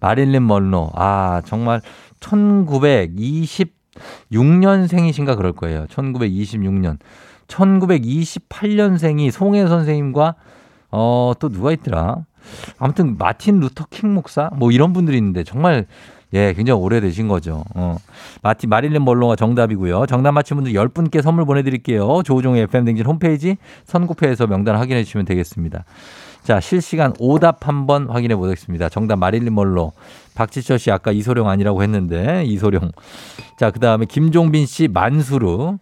마릴린 멀로. 아, 정말 1926년생이신가 그럴 거예요. 1926년. 1928년생이 송해 선생님과 어, 또 누가 있더라? 아무튼 마틴 루터 킹 목사 뭐 이런 분들이 있는데 정말 예, 굉장히 오래되신 거죠. 어. 마티 마릴린 먼로가 정답이고요. 정답 맞힌 분들 10분께 선물 보내드릴게요. 조우종의 FM대행진 홈페이지 선곡표에서 명단 확인해 주시면 되겠습니다. 자, 실시간 오답 한번 확인해 보겠습니다. 정답 마릴린 먼로. 박지철 씨 아까 이소룡 아니라고 했는데 이소룡. 자, 그 다음에 김종빈 씨 만수르.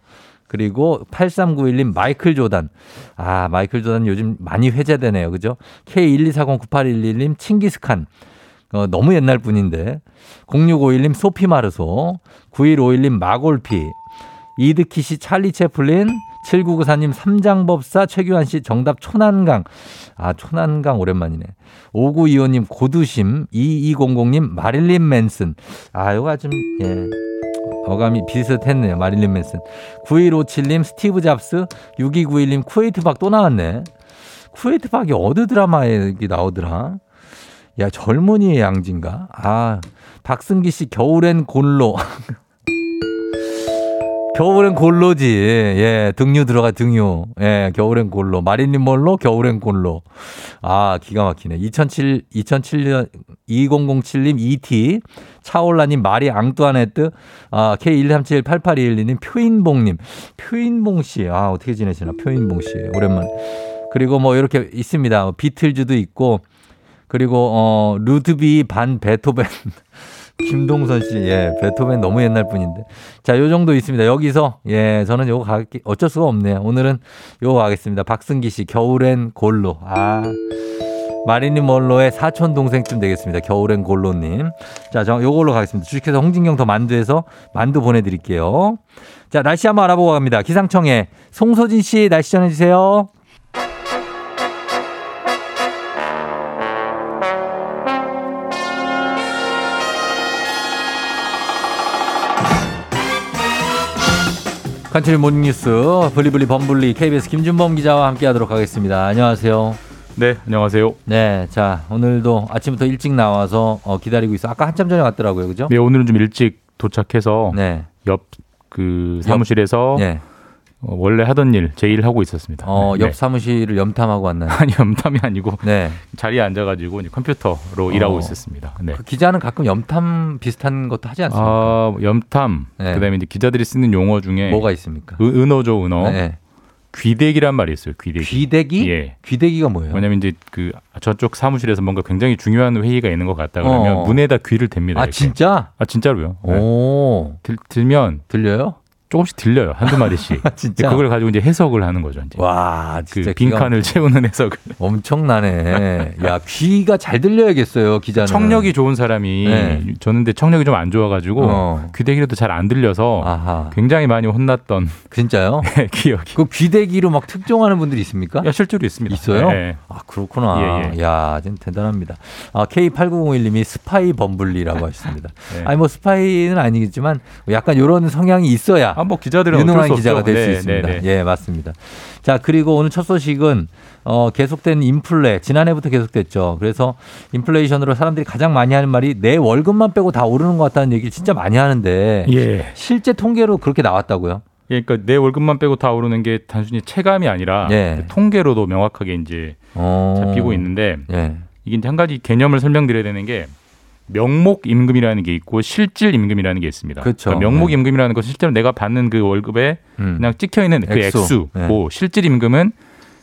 그리고 8391님 마이클 조단. 아, 마이클 조단 요즘 많이 회자되네요. 그죠? K124098111님 칭기스칸. 어, 너무 옛날 분인데. 0651님 소피 마르소. 9151님 마골피. 이드키 씨 찰리 채플린. 7994님 삼장법사 최규환 씨 정답 초난강. 아, 초난강 오랜만이네. 5925님 고두심. 2200님 마릴린 맨슨. 아, 요가 좀, 예. 어감이 비슷했네요. 마릴린 맨슨. 9157님 스티브 잡스. 6291님 쿠웨이트 박 또 나왔네. 쿠웨이트 박이 어느 드라마에 나오더라? 야, 젊은이의 양지인가? 아, 박승기 씨 겨울엔 곤로. 겨울엔 곤로지. 예, 등유 들어가 등유. 예, 겨울엔 곤로. 마릴린 먼로 겨울엔 곤로. 아, 기가 막히네. 2007 2007년 2007님 ET 차올라 님 마리 앙뚜아네트 아, K1378821님 표인봉 님 표인봉 씨. 아, 어떻게 지내시나? 표인봉 씨. 오랜만. 그리고 뭐 이렇게 있습니다. 비틀즈도 있고 그리고 어 루드비 반 베토벤 김동선 씨, 예, 베토벤 너무 옛날 분인데. 자, 요 정도 있습니다. 여기서, 예, 저는 요거 가, 어쩔 수가 없네요. 오늘은 요거 가겠습니다. 박승기 씨, 겨울엔 골로. 아. 마리님 멀로의 사촌 동생쯤 되겠습니다. 겨울엔 골로님. 자, 저 요걸로 가겠습니다. 주식회사 홍진경 더 만두에서 만두 보내드릴게요. 자, 날씨 한번 알아보고 갑니다. 기상청에 송소진 씨 날씨 전해주세요. 간추린 모닝뉴스 블리블리 범블리 KBS 김준범 기자와 함께하도록 하겠습니다. 안녕하세요. 네, 안녕하세요. 네, 자 오늘도 아침부터 일찍 나와서 어, 기다리고 있어. 아까 한참 전에 왔더라고요, 그죠? 네, 오늘은 좀 일찍 도착해서 네. 옆 그 사무실에서 네. 어, 원래 하던 일, 제 일 하고 있었습니다. 어, 네. 옆 사무실을 염탐하고 왔나요? 아니 염탐이 아니고 네. 자리에 앉아가지고 이제 컴퓨터로 일하고 있었습니다. 네. 그 기자는 가끔 염탐 비슷한 것도 하지 않습니까? 아, 염탐. 네. 그다음에 이제 기자들이 쓰는 용어 중에 뭐가 있습니까? 은- 은어죠, 은어. 네. 귀대기란 말이 있어요. 귀대기. 귀대기? 예. 귀대기가 뭐예요? 왜냐면 이제 그 저쪽 사무실에서 뭔가 굉장히 중요한 회의가 있는 것 같다 그러면 어. 문에다 귀를 댑니다. 아 이렇게. 진짜? 아 진짜로요. 네. 오 들, 들면 들려요? 조금씩 들려요. 한두 마디씩. 진짜? 그걸 가지고 이제 해석을 하는 거죠. 이제. 와그 진짜 빈칸을 채우는 해석을. 엄청나네. 야 귀가 잘 들려야겠어요 기자는. 청력이 좋은 사람이 네. 저는 근데 청력이 좀 안 좋아가지고 어. 귀대기로도 잘 안 들려서 아하 굉장히 많이 혼났던 진짜요? 기억이. 그 귀대기로 막 특종하는 분들이 있습니까? 야, 실제로 있습니다. 있어요? 네. 아 그렇구나. 예, 예. 야, 진짜 대단합니다. 아 K8901님이 스파이 범블리라고 하셨습니다. 네. 아니 뭐 스파이는 아니겠지만 약간 이런 성향이 있어야 아, 뭐 기자들은 유능한 기자가 없죠. 될수 네, 있습니다. 네, 네. 예, 맞습니다. 자, 그리고 오늘 첫 소식은 어, 계속된 인플레 지난해부터 계속됐죠. 그래서 인플레이션으로 사람들이 가장 많이 하는 말이 내 월급만 빼고 다 오르는 것 같다는 얘기를 진짜 많이 하는데 예. 실제 통계로 그렇게 나왔다고요? 예, 그러니까 내 월급만 빼고 다 오르는 게 단순히 체감이 아니라 예. 통계로도 명확하게 이제 어. 잡히고 있는데 예. 이게 한 가지 개념을 설명드려야 되는 게 명목 임금이라는 게 있고 실질 임금이라는 게 있습니다. 그렇죠. 그러니까 명목 네. 임금이라는 것은 실제로 내가 받는 그 월급에 음. 그냥 찍혀 있는 그 액수. 액수고 네. 실질 임금은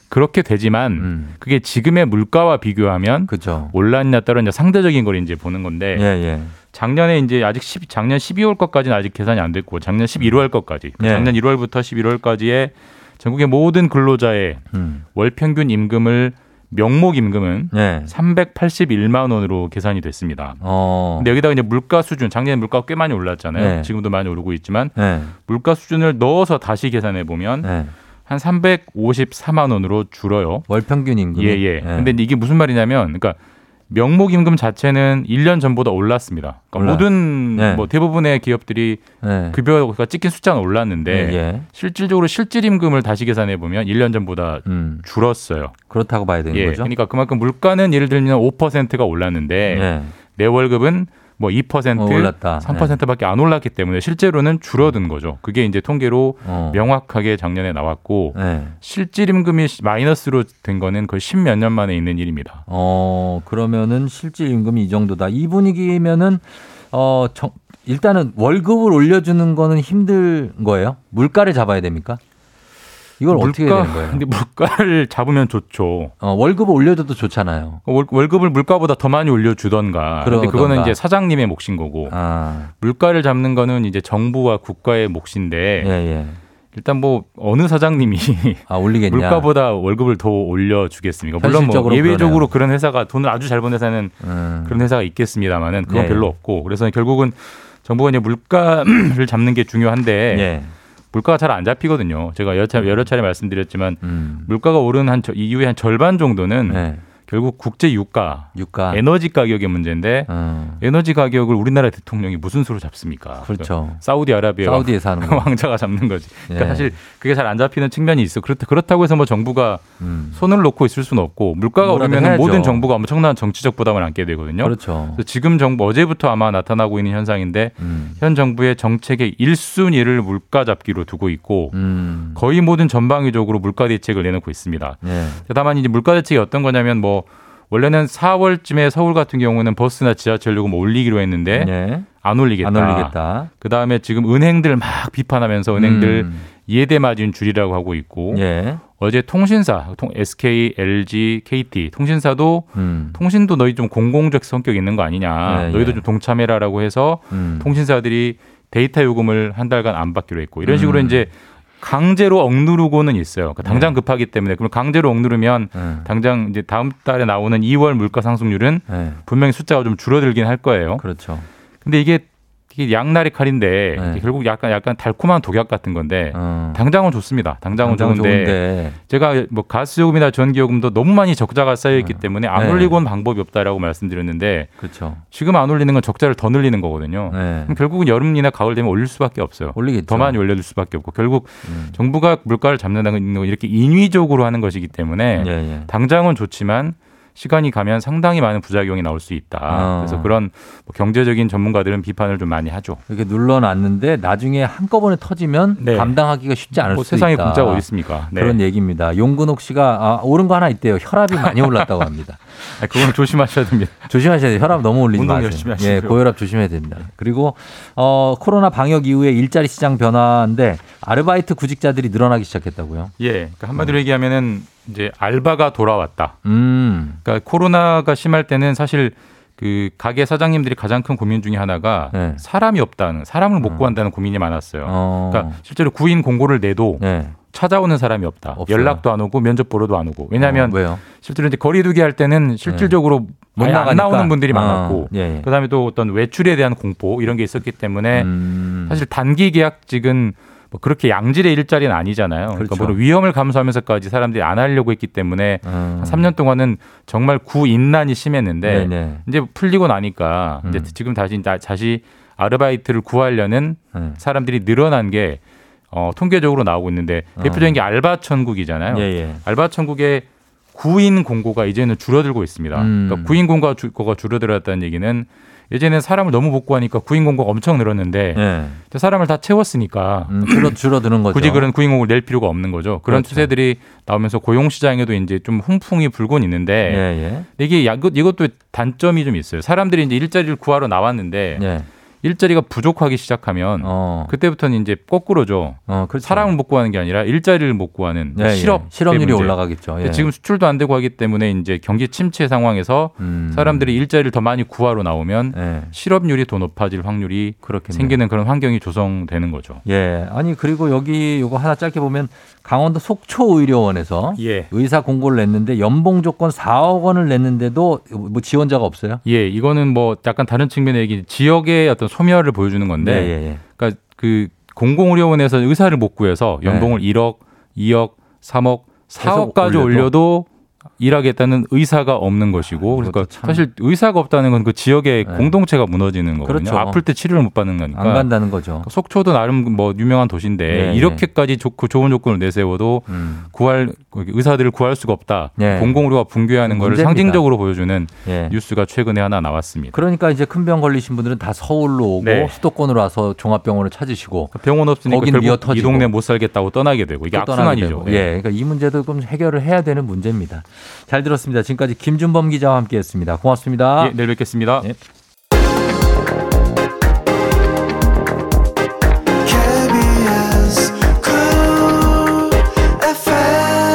그렇게 되지만 음. 그게 지금의 물가와 비교하면 그렇죠. 올랐냐 떨어졌냐 상대적인 걸 이제 보는 건데 예, 예. 작년에 이제 아직 10, 작년 12월 것까지는 아직 계산이 안 됐고 작년 11월 것까지 네. 작년 1월부터 11월까지의 전국의 모든 근로자의 음. 월 평균 임금을 명목 임금은 네. 381만 원으로 계산이 됐습니다. 어. 근데 여기다가 이제 물가 수준 작년에 물가가 꽤 많이 올랐잖아요. 네. 지금도 많이 오르고 있지만 네. 물가 수준을 넣어서 다시 계산해 보면 네. 한 354만 원으로 줄어요. 월 평균 임금. 예, 예. 근데 이게 무슨 말이냐면, 그러니까 명목 임금 자체는 1년 전보다 올랐습니다. 그러니까. 모든 네. 뭐 대부분의 기업들이 네. 급여가 찍힌 숫자는 올랐는데 예, 예. 실질적으로 실질 임금을 다시 계산해 보면 1년 전보다 음. 줄었어요. 그렇다고 봐야 되는 예. 거죠. 그러니까 그만큼 물가는 예를 들면 5%가 올랐는데 네. 내 월급은 뭐 2%, 어, 올랐다. 3%밖에 안 올랐기 때문에 실제로는 줄어든 거죠. 그게 이제 통계로 어. 명확하게 작년에 나왔고 네. 실질 임금이 마이너스로 된 거는 거의 십몇 년 만에 있는 일입니다. 어, 그러면은 실질 임금이 이 정도다. 이 분위기면은 어, 정, 일단은 월급을 올려주는 거는 힘든 거예요? 물가를 잡아야 됩니까? 이걸 어떻게 해야 되는 거예요? 근데 물가를 잡으면 좋죠. 어, 월급을 올려줘도 좋잖아요. 월, 월급을 물가보다 더 많이 올려주던가. 그러던가. 그거는 이제 사장님의 몫인 거고. 아, 물가를 잡는 거는 이제 정부와 국가의 몫인데 예, 예. 일단 뭐 어느 사장님이 아, 올리겠냐? 물가보다 월급을 더 올려주겠습니까? 물론 뭐 예외적으로 그런 회사가 돈을 아주 잘 번 회사는 음, 그런 회사가 있겠습니다만은 그건 예. 별로 없고 그래서 결국은 정부가 이제 물가를 잡는 게 중요한데 예. 물가가 잘 안 잡히거든요. 제가 여러 차례, 여러 차례 말씀드렸지만 음, 물가가 오른 한 저- 이후에 한 절반 정도는 네. 결국 국제 유가, 유가. 에너지 가격의 문제인데 음, 에너지 가격을 우리나라 대통령이 무슨 수로 잡습니까? 그렇죠. 사우디아라비아 사우디에서 하는 거. 왕자가 잡는 거지. 그러니까 예. 사실 그게 잘 안 잡히는 측면이 있어. 그렇다, 그렇다고 해서 뭐 정부가 음, 손을 놓고 있을 수는 없고 물가가 오르면. 모든 정부가 엄청난 정치적 부담을 안게 되거든요. 그렇죠. 지금 정부 어제부터 아마 나타나고 있는 현상인데 음, 현 정부의 정책의 1순위를 물가 잡기로 두고 있고 음, 거의 모든 전방위적으로 물가 대책을 내놓고 있습니다. 예. 다만 이제 물가 대책이 어떤 거냐면 뭐 원래는 4월쯤에 서울 같은 경우는 버스나 지하철 요금 올리기로 했는데 예. 안 올리겠다. 안 올리겠다. 그 다음에 지금 은행들 막 비판하면서 은행들 음, 예대 마진 줄이라고 하고 있고 예. 어제 통신사 통- SK, LG, KT 통신사도 음, 통신도 너희 좀 공공적 성격 있는 거 아니냐. 네, 너희도 예. 좀 동참해라라고 해서 음. 통신사들이 데이터 요금을 한 달간 안 받기로 했고 이런 식으로 음. 이제 강제로 억누르고는 있어요. 그러니까 당장 급하기 때문에 그럼 강제로 억누르면 음, 당장 이제 다음 달에 나오는 2월 물가 상승률은 예. 분명히 숫자가 좀 줄어들긴 할 거예요. 그렇죠. 근데 이게 이게 양날의 칼인데 네. 결국 약간 약간 달콤한 독약 같은 건데 어. 당장은 좋습니다. 당장은, 당장 좋은데, 좋은데. 제가 뭐 가스요금이나 전기요금도 너무 많이 적자가 쌓여 있기 때문에 안 네. 올리고는 방법이 없다라고 말씀드렸는데 그렇죠. 지금 안 올리는 건 적자를 더 늘리는 거거든요. 네. 그럼 결국은 여름이나 가을 되면 올릴 수밖에 없어요. 올리겠죠. 더 많이 올려줄 수밖에 없고 결국 음. 정부가 물가를 잡는다는 건 이렇게 인위적으로 하는 것이기 때문에 예, 예. 당장은 좋지만 시간이 가면 상당히 많은 부작용이 나올 수 있다. 어. 그래서 그런 뭐 경제적인 전문가들은 비판을 좀 많이 하죠. 이렇게 눌러놨는데 나중에 한꺼번에 터지면 네. 감당하기가 쉽지 않을 뭐 수도 세상에 있다. 공짜가 어디 있습니까? 네. 그런 얘기입니다. 용근옥 씨가 아, 오른 거 하나 있대요. 혈압이 많이 올랐다고 합니다. 아, 그건 조심하셔야 됩니다. 조심하셔야 돼요. 혈압 너무 올리지 마세요. 열심히 하시고요. 예, 고혈압 조심해야 됩니다. 그리고 어, 코로나 방역 이후에 일자리 시장 변화인데 아르바이트 구직자들이 늘어나기 시작했다고요. 예, 그러니까 한마디로 얘기하면은 이제 알바가 돌아왔다. 음, 그러니까 코로나가 심할 때는 사실 그 가게 사장님들이 가장 큰 고민 중에 하나가 네. 사람이 없다는 사람을 못 구한다는 고민이 많았어요. 어, 그러니까 실제로 구인 공고를 내도 네. 찾아오는 사람이 없다. 없어요. 연락도 안 오고 면접 보러도 안 오고. 왜냐하면 어? 실제로 이제 거리두기 할 때는 실질적으로 못 아예 안. 나오는 분들이 어, 많았고 예, 예. 그다음에 또 어떤 외출에 대한 공포 이런 게 있었기 때문에 음, 사실 단기 계약직은 뭐 그렇게 양질의 일자리는 아니잖아요. 그러니까 그렇죠. 물론 위험을 감수하면서까지 사람들이 안 하려고 했기 때문에 음, 한 3년 동안은 정말 구인난이 심했는데 네네. 이제 풀리고 나니까 이제 음. 지금 다시 나- 다시 아르바이트를 구하려는 네. 사람들이 늘어난 게 어, 통계적으로 나오고 있는데 어. 대표적인 게 알바 천국이잖아요. 예, 예. 알바 천국의 구인 공고가 이제는 줄어들고 있습니다. 음. 그러니까 구인 공고가, 가 줄어들었다는 얘기는 예전에는 사람을 너무 못 구하니까 구인 공고가 엄청 늘었는데 예. 사람을 다 채웠으니까 음, 줄어, 줄어드는 거죠. 굳이 그런 구인 공고를 낼 필요가 없는 거죠. 그런 그렇죠. 추세들이 나오면서 고용 시장에도 이제 좀 훈풍이 불곤 있는데 예, 예. 이게 이것도 단점이 좀 있어요. 사람들이 이제 일자리를 구하러 나왔는데 예. 일자리가 부족하기 시작하면 어. 그때부터는 이제 거꾸로죠. 어, 그렇죠. 사람을 못 구하는 게 아니라 일자리를 못 구하는 예, 예. 실업 실업률이 문제. 올라가겠죠. 예. 지금 수출도 안 되고 하기 때문에 이제 경기 침체 상황에서 음. 사람들이 일자리를 더 많이 구하러 나오면 예. 실업률이 더 높아질 확률이 그렇겠네요. 생기는 그런 환경이 조성되는 거죠. 예. 아니 그리고 여기 요거 하나 짧게 보면 강원도 속초의료원에서 예. 의사 공고를 냈는데 연봉 조건 4억 원을 냈는데도 뭐 지원자가 없어요? 예, 이거는 뭐 약간 다른 측면의 얘기, 지역의 어떤 소멸을 보여주는 건데, 네, 예, 예. 그러니까 그 공공의료원에서 의사를 못 구해서 연봉을 1억, 2억, 3억, 계속 4억까지 올려도? 일하겠다는 의사가 없는 것이고, 그러니까 그것도 참- 사실 의사가 없다는 건 그 지역의 네. 공동체가 무너지는 거거든요. 그렇죠. 아플 때 치료를 못 받는 거니까. 안 간다는 거죠. 속초도 나름 뭐 유명한 도시인데 네, 이렇게까지 좋고 좋은 조건을 내세워도 음. 구할 의사들을 구할 수가 없다. 네. 공공의료가 붕괴하는 것을. 상징적으로 보여주는 예. 뉴스가 최근에 하나 나왔습니다. 그러니까 이제 큰 병 걸리신 분들은 다 서울로 오고 네. 수도권으로 와서 종합병원을 찾으시고 병원 없으니까 거기는 결국 미어 이 터지고. 동네 못 살겠다고 떠나게 되고 이게 악순환이죠. 예. 그러니까 이 문제도 좀 해결을 해야 되는 문제입니다. 잘 들었습니다. 지금까지 김준범 기자와 함께했습니다. 고맙습니다. 예, 내일 뵙겠습니다. 예. KBS Cool FM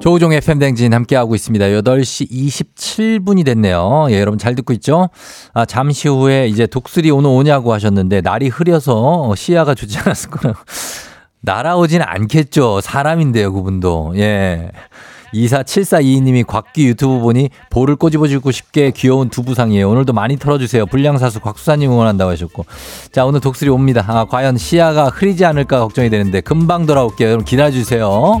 조우종 FM 댕진 함께하고 있습니다. 8시 27분이 됐네요. 예, 여러분 잘 듣고 있죠? 아, 잠시 후에 이제 독수리 오늘 오냐고 하셨는데 날이 흐려서 시야가 좋지 않았을 거라고. 날아오진 않겠죠. 사람인데요, 그분도. 예. 247422님이 곽기 유튜브 보니 볼을 꼬집어 주고 싶게 귀여운 두부상이에요. 오늘도 많이 털어주세요. 불량사수 곽수사님 응원한다고 하셨고. 자, 오늘 독수리 옵니다. 아, 과연 시야가 흐리지 않을까 걱정이 되는데 금방 돌아올게요. 여러분 기다려주세요.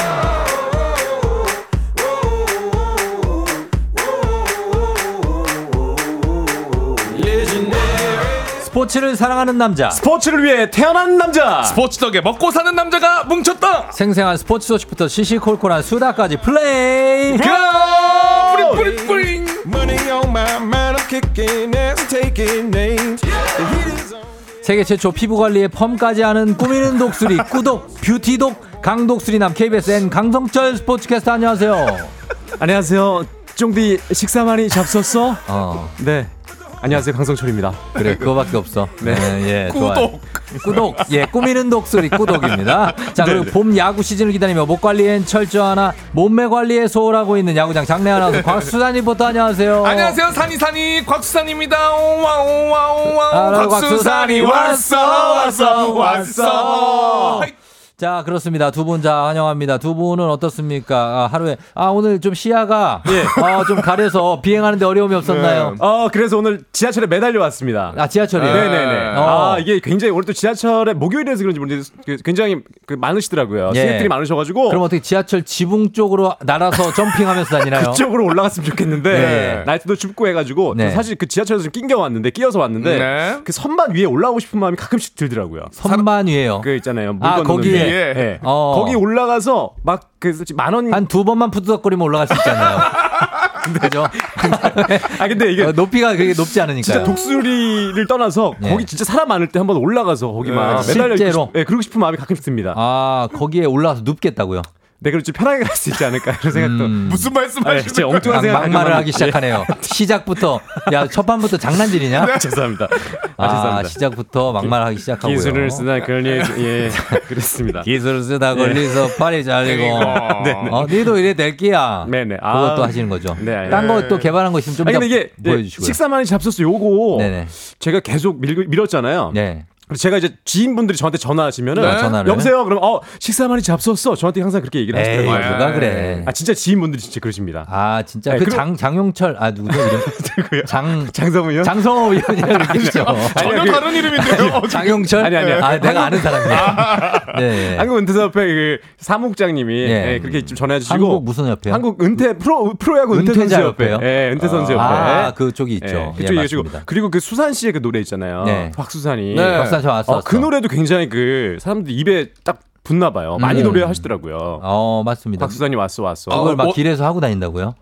스포츠를 사랑하는 남자. 스포츠를 위해 태어난 남자. 스포츠 덕에 먹고 사는 남자가 뭉쳤다. 생생한 스포츠 소식부터 시시콜콜한 수다까지 플레이. is on. 세계 최초 피부 관리에 펌까지 하는 꾸미는 독수리 꾸독 뷰티독 강독수리남 KBS N 강성철 스포츠캐스터 안녕하세요. 안녕하세요. 쫑디 식사 많이 잡섰어? 어 네. 안녕하세요. 강성철입니다. 그래 그거밖에 없어. 네, 예 좋아요. 꾸독 예 꾸미는 독수리 꾸독입니다. 자 그리고 네네. 봄 야구 시즌을 기다리며 목 관리엔 철저하나 몸매 관리에 소홀하고 있는 야구장 장내 아나운서 곽수산님부터 안녕하세요. 안녕하세요 산이 산이 곽수산입니다. 오와 오와 오와 아, 곽수산이 왔어 왔어 왔어. 자 그렇습니다 두 분 자 환영합니다 두 분은 어떻습니까 아, 하루에 아 오늘 좀 시야가 예. 아, 좀 가려서 비행하는데 어려움이 없었나요 어, 그래서 오늘 지하철에 매달려 왔습니다. 아 지하철이요 네네네. 어. 아, 이게 굉장히 오늘 또 지하철에 목요일이라서 그런지 모르는데 그 굉장히 그 많으시더라고요. 예. 스태프들이 많으셔가지고. 그럼 어떻게 지하철 지붕 쪽으로 날아서 점핑하면서 다니나요 그쪽으로 올라갔으면 좋겠는데 네. 날씨도 춥고 해가지고 네. 사실 그 지하철에서 좀 낑겨 왔는데 끼어서 왔는데 네. 그 선반 위에 올라오고 싶은 마음이 가끔씩 들더라고요. 선반 위에요 그 있잖아요. 물 아, 거기에? 데. 네. 어. 거기 올라가서 막 그 만 원 한 두 번만 푸드덕거리면 올라갈 수 있잖아요 그죠 아 근데 이게 어, 높이가 그게 높지 않으니까 진짜 독수리를 떠나서 네. 거기 진짜 사람 많을 때 한번 올라가서 거기만 네. 매달려 실제로? 싶, 네, 그러고 싶은 마음이 가끔씩 듭니다. 아 거기에 올라와서 눕겠다고요 네, 그리고 좀 편하게 갈 수 있지 않을까 이런 생각도. 음. 무슨 말씀하시는 아, 진짜 거예요? 엉뚱한 막, 생각 막말을 하기 시작하네요 시작부터 야 첫판부터 장난질이냐 아, 죄송합니다. 아, 아, 죄송합니다. 시작부터 막말하기 시작하고요. 기술을 쓰다 그런 예, 예 그랬습니다. 기술을 쓰다 걸리서 팔이 잘리고. 네, 네. 어, 니도 이래 될 끼야. 네네. 아. 그것도 하시는 거죠. 네, 네. 딴거 또 개발한 거 있으면 좀 예, 보여주시고요. 식사 많이 잡섰어 요거 네네. 제가 계속 밀, 밀었잖아요. 네. 그래서 제가 이제 지인분들이 저한테 전화하시면은 네. 전화를? 여보세요. 그럼 어 식사 많이 잡섰어. 저한테 항상 그렇게 얘기를 에이, 하시더라고요. 누가 그래. 아 진짜 지인분들이 진짜 그러십니다. 아 진짜 네, 그 그리고- 장 장용철 아 누구죠 이름? 장 장성우 요? 장성호 위원이라고 얘기했죠. 전혀 그- 다른 이름인데요. 장용철? 아니, 아니요. 아 내가 아는 사람이야. 네. 한국 은퇴협회 그 사무국장님이 예. 예, 그렇게 좀 전해 주시고 한국 무슨 협회요? 한국 은퇴 프로 프로야구 은퇴 선수 협회. 협회요? 예, 은퇴 선수 협회. 아, 그쪽이 있죠. 예, 예, 그쪽 맞습니다. 그리고 그 수산 씨의 그 노래 있잖아요. 네. 박수산이. 네. 박수산 저 왔어, 어, 그 왔어. 노래도 굉장히 그 사람들 입에 딱 붙나 봐요. 많이 음. 노래하시더라고요. 어 맞습니다. 박수산이 왔어 왔어. 그걸 막 어, 길에서 하고 다닌다고요?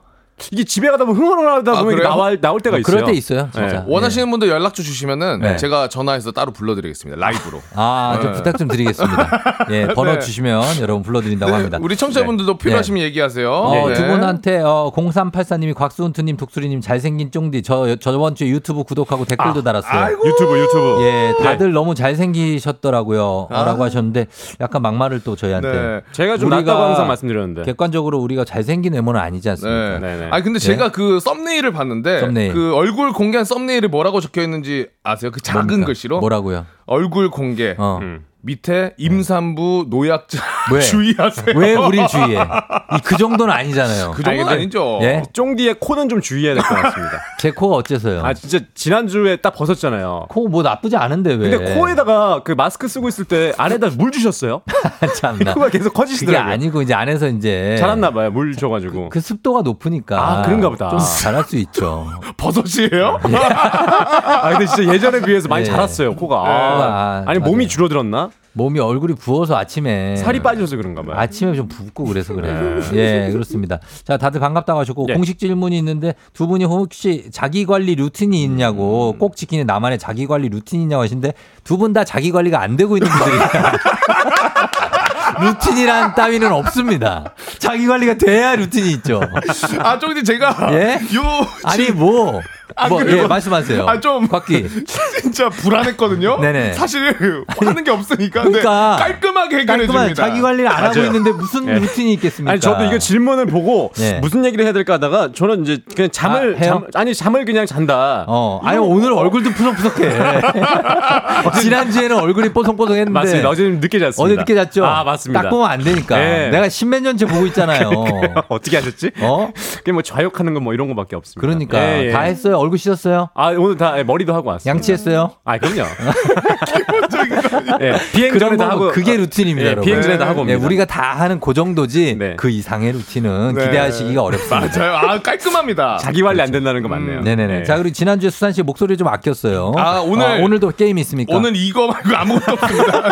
이게 집에 가다 보면 흥얼흥얼하다 아, 보면 그래요? 나와 나올 때가 있어요. 그럴 때 있어요, 진짜. 네. 원하시는 분들 연락처 주시면은 네. 제가 전화해서 따로 불러드리겠습니다. 라이브로. 아, 좀 네. 부탁 좀 드리겠습니다. 예, 번호 네. 주시면 여러분 불러드린다고 네, 합니다. 우리 청취자분들도 필요하시면 얘기하세요. 어, 네. 두 분한테 어, 0384님이 곽수훈투님, 독수리님 잘생긴 쫑디 저 저번 주에 유튜브 구독하고 댓글도 달았어요. 유튜브 유튜브. 예, 네. 다들 너무 잘생기셨더라고요. 아. 라고 하셨는데 약간 막말을 또 저희한테. 네. 제가 좀 우리가 낫다고 항상 말씀드렸는데. 객관적으로 우리가 잘생긴 외모는 아니지 않습니까? 네. 네, 네. 아니 근데 네? 제가 그 썸네일을 봤는데 썸네일. 그 얼굴 공개한 썸네일에 뭐라고 적혀 있는지 아세요? 그 작은 뭡니까? 글씨로 뭐라고요? 얼굴 공개 어. 음. 밑에 임산부 노약자 왜? 주의하세요. 왜 우릴 주의해? 이 그 정도는 아니잖아요. 그 정도는 아니, 아니 죠. 예? 쫑디의 코는 좀 주의해야 될 것 같습니다. 제 코가 어째서요? 아 진짜 지난주에 딱 벗었잖아요. 코 뭐 나쁘지 않은데 왜? 근데 코에다가 그 마스크 쓰고 있을 때 안에다 물 주셨어요? 참나. 코가 계속 그게 커지시더라고요. 아니고 이제 안에서 이제 잘았나 봐요. 물 줘가지고. 그 습도가 높으니까 아, 그런가 보다. 좀 잘할 수 있죠. 버섯이에요? 아 근데 진짜 예전에 비해서 많이 예. 자랐어요 코가. 아, 아, 니 맞아요. 몸이 줄어들었나? 몸이 얼굴이 부어서 아침에 살이 빠져서 그런가 봐요. 아침에 좀 붓고 그래서 그래요. 예, 그렇습니다. 자, 다들 반갑다고 하셨고 예. 공식 질문이 있는데 두 분이 혹시 자기 관리 루틴이 있냐고 음. 꼭 지키는 나만의 자기 관리 루틴이 있냐고 하시는데 두 분 다 자기 관리가 안 되고 있는 분들이 루틴이란 따위는 없습니다. 자기 관리가 돼야 루틴이 있죠. 아 저기 제가 예? 요 아니 뭐, 아, 뭐 그래요? 예, 말씀하세요. 아, 좀- 곽기. 진짜 불안했거든요. 네네. 사실 하는 게 없으니까 그러니까 깔끔하게 해결해 줍니다. 자기 관리를 안 하고. 있는데 무슨 예. 루틴이 있겠습니까? 아니 저도 이거 질문을 보고 예. 무슨 얘기를 해야 될까 하다가 저는 이제 그냥 잠을 아? 잠, 아니 잠을 그냥 잔다. 어, 아니 오늘 얼굴도 푸석푸석해. 지난주에는 얼굴이 뽀송뽀송했는데 맞습니다. 어제 좀 늦게 잤습니다. 어제 늦게 잤죠. 아 맞습니다. 딱 보면 안 되니까. 네. 내가 십몇 년째 보고 있잖아요. 어떻게 하셨지? 어? 그게 뭐 좌욕하는 건뭐 이런 거밖에 없습니다. 그러니까 예, 예. 다 했어요. 얼굴 씻었어요. 아 오늘 다 예, 머리도 하고 왔어요. 양치했어요. 아 그럼요. 예, 비행 전에 다거 하고 그게 루틴입니다, 예, 여러분. 비행 전에 다 하고 네, 옵니다. 우리가 다 하는 그 정도지 네. 그 이상의 루틴은 네. 기대하시기가 어렵습니다. 맞아요. 아 깔끔합니다. 자기 관리 안 된다는 거 맞네요. 네네네. 네. 자, 그리고 지난주에 수산 씨 목소리 좀 아꼈어요. 아, 오늘- 어, 오늘도 게임 있습니까? 오늘 이거 말고 아무것도 없습니다.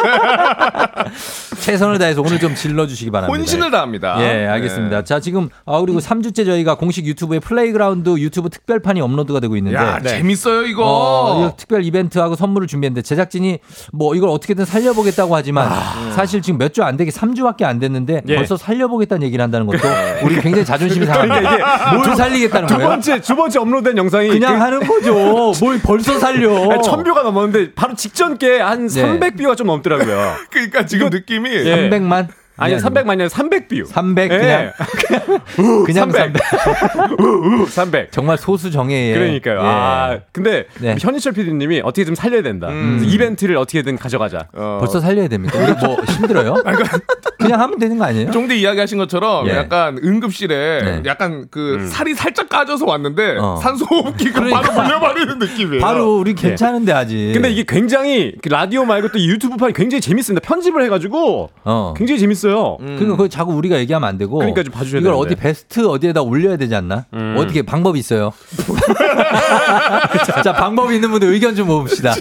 최선을 다해서 오늘 좀 질러주시기 바랍니다. 혼신을 다합니다. 예, 알겠습니다. 네. 자, 지금 아 그리고 3주째 저희가 공식 유튜브에 플레이그라운드 유튜브 특별판이 업로드가 되고 있는데 야 재밌어요 이거. 어, 이거 특별 이벤트하고 선물을 준비했는데 제작진이 뭐 이걸 어떻게든 살려보겠다고 하지만 사실 지금 몇 주 안 되게 3주밖에 안 됐는데 아. 예. 벌써 살려보겠다는 얘기를 한다는 것도 우리 굉장히 자존심이 상합니다. 그러니까 이게 뭘 살리겠다는 두 거예요? 번째 두 번째 업로드된 영상이 그냥 그- 하는 거죠. 뭘 벌써 살려? 아니, 천 view가 넘었는데 바로 직전 게 한 네. 300 view가 좀 넘더라고요. 그러니까 지금 느낌이 예. 300만? 아니 300만이 아니라 300 view. 300 예. 그냥 그냥 300. 300. 300. 정말 소수 정예에 그러니까요. 예. 아, 근데 네. 현희철 PD님이 어떻게 좀 살려야 된다. 음. 이벤트를 어떻게든 가져가자. 어, 벌써 살려야 됩니까? 우리 뭐 힘들어요? 그냥 하면 되는 거 아니에요? 종대 이야기하신 것처럼 예. 약간 응급실에 네. 약간 그 살이 살짝 까져서 왔는데 어. 산소호흡기가 그러니까. 바로 물려버리는 느낌이에요. 바로 우리 괜찮은데 아직. 근데 이게 굉장히 그 라디오 말고 또 유튜브 판이 굉장히 재밌습니다. 편집을 해가지고 어. 굉장히 재밌어요. 그러니까 그거 자꾸 우리가 얘기하면 안 되고. 그러니까 좀 봐주셔야 이걸 되는데. 어디 베스트 어디에다 올려야 되지 않나? 음. 어떻게 방법이 있어요? 자 방법이 있는 분들 의견 좀 모읍시다.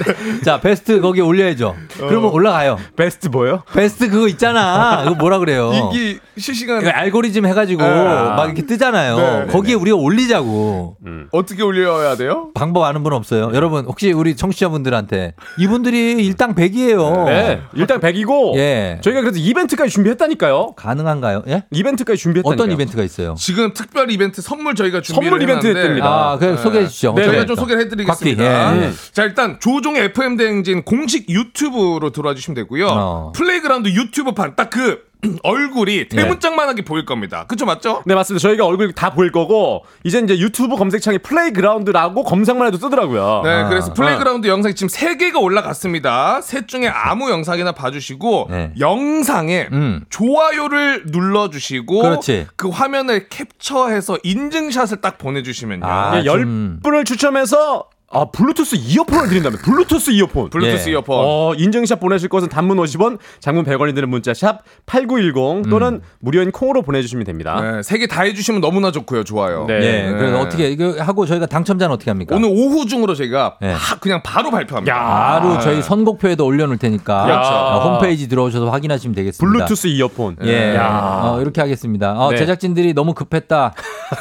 자 베스트 거기 올려야죠. 그러면 올라가요. 베스트 뭐요? 베스트 그거 있잖아. 그거 뭐라 그래요? 이게 실시간 알고리즘 해가지고 아. 막 이렇게 뜨잖아요. 네, 네, 거기에 우리가 올리자고. 어떻게 올려야 돼요? 방법 아는 분 없어요? 여러분 혹시 우리 청취자분들한테 이분들이 일당 100이에요. 네. 일단 100이고 예. 저희가 그래서 이벤트까지 준비했 다니까요. 가능한가요? 예? 이벤트까지 준비했다니까요. 어떤 이벤트가 있어요? 지금 특별 이벤트 선물 저희가 준비를 선물 이벤트 해놨는데 했답니다. 아, 그 소개해 주시죠. 네, 저희가? 좀 소개를 해드리겠습니다. 곽기, 예. 자 일단 조우종의 FM 대행진 공식 유튜브로 들어와 주시면 되고요. 어. 플레이그라운드 유튜브판 딱 그 얼굴이 대문짝만하게 보일 겁니다. 그쵸 맞죠? 네 맞습니다. 저희가 얼굴 다 보일 거고 이제 이제 유튜브 검색창에 플레이그라운드라고 검색만 해도 뜨더라고요. 네, 아. 그래서 플레이그라운드 영상이 지금 세 개가 올라갔습니다. 셋 중에 아무 영상이나 봐주시고 네. 영상에 음. 좋아요를 눌러주시고 그렇지. 그 화면을 캡처해서 인증샷을 딱 보내주시면요. 아, 예, 열 좀- 분을 추첨해서 아 블루투스 이어폰을 드린다면 블루투스 이어폰. 블루투스 예. 이어폰. 어, 인증샷 보내실 것은 단문 50원, 장문 100원이 드는 문자 샵 8910 또는 무료인 콩으로 보내주시면 됩니다. 네, 세개 다 해주시면 너무나 좋고요. 좋아요. 네. 예. 그래서 어떻게 이거 하고 저희가 당첨자는 어떻게 합니까? 오늘 오후 중으로 저희가 네. 바- 그냥 바로 발표합니다. 바로 네. 저희 선곡표에도 올려놓을 테니까 그렇죠. 어, 홈페이지 들어오셔서 확인하시면 되겠습니다. 블루투스 이어폰. 예, 야. 어, 이렇게 하겠습니다. 어, 네. 제작진들이 너무 급했다.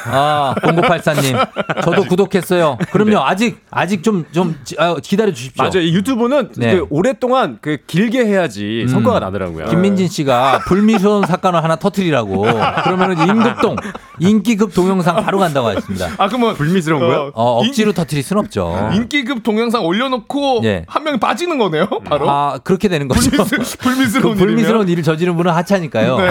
아, 0984님. 저도 구독했어요. 그럼요, 아직, 아직 좀, 좀, 지- 아, 기다려 주십시오. 맞아요. 이 유튜브는 네. 그 오랫동안 그 길게 해야지 음. 성과가 나더라고요. 김민진 씨가 불미스러운 사건을 하나 터트리라고. 그러면은 임급동, 인기급 동영상 바로 간다고 하셨습니다. 아 그러면 불미스러운 거요? 어, 억지로 터트릴 순 없죠. 인기급 동영상 올려놓고 예. 한 명이 빠지는 거네요. 바로 아, 그렇게 되는 거죠. 불미스, 불미스러운 그 불미스러운? 일을 저지른 분은 하차니까요.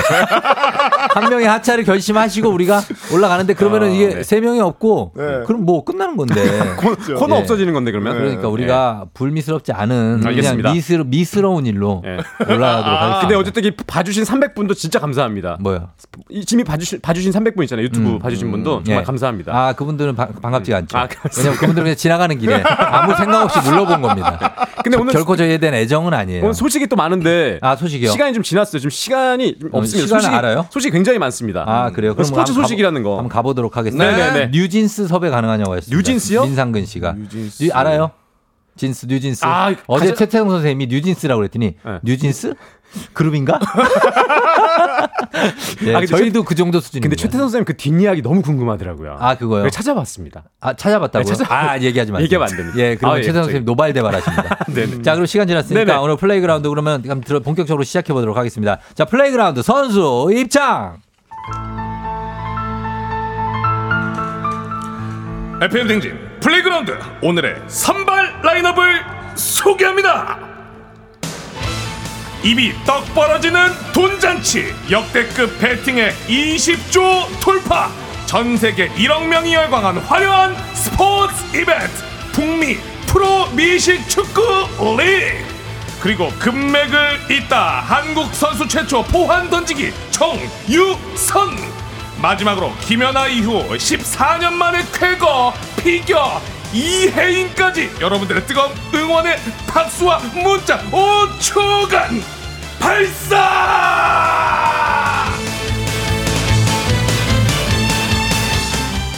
한 명의 하차를 결심하시고 우리가 올라가는데 그러면은 아, 이게 네. 세 명이 없고 네. 그럼 뭐 끝나는 건데. 코, 예. 없어지는 건데 그러면. 그러니까 우리가 불미스럽지 않은 그냥 알겠습니다. 미스러, 미스러 운 일로 예. 올라가도록 하겠습니다. 근데 어쨌든 이 봐주신 300분도 진짜 감사합니다. 뭐요? 이 지금 봐주신 봐주신 300분 있잖아요. 유튜브 음, 봐주신 분도 정말 예. 감사합니다. 아 그분들은 바- 반갑지가 않죠. 아? 왜냐면 그분들은 그냥 지나가는 길에 아무 생각 없이 눌러본 겁니다. 근데 오늘 결코 저희에 대한 애정은 아니에요. 오늘 소식이 또 많은데 아 소식이요? 시간이 좀 지났어요. 지금 시간이 좀 어, 없습니다. 소식이, 알아요? 소식이 굉장히 많습니다. 아 그래요? 그럼 스포츠 소식이라는 거. 한번 가보도록 하겠습니다. 네네네. 뉴진스 섭외 가능하냐고 했습니다. 뉴진스요? 민상근 씨가 뉴진스. 뉴- 알아요? 진스 뉴진스. 아, 어제 가자- 최태성 선생님이 뉴진스라고 그랬더니 네. 뉴진스 그룹인가? 예, 아, 저희도 그 정도 수준입니다. 근데 최태성 선생님 그 뒷이야기 너무 궁금하더라고요. 아 그거요? 찾아봤습니다. 아 찾아봤다고요? 네, 찾아- 아 얘기하지 마세요. 얘기하면 안 됩니다. 예, 그럼 아, 예, 최태성 갑자기. 선생님 노발대발하십니다. 네네. 자, 그럼 시간 지났으니까 네네. 오늘 플레이그라운드 그러면 들어 본격적으로 시작해 보도록 하겠습니다. 자, 플레이그라운드 선수 입장. FM 댕진 플레이그라운드 오늘의 선발 라인업을 소개합니다. 입이 떡 벌어지는 돈잔치 역대급 배팅의 20조 돌파 전 세계 1억 명이 열광한 화려한 스포츠 이벤트 북미 프로 미식 축구 리그 그리고 금맥을 잇다 한국 선수 최초 포환 던지기 정유선 마지막으로 김연아 이후 14년 만에 쾌거 피겨 이혜인까지 여러분들의 뜨거운 응원의 박수와 문자 5초간 발사!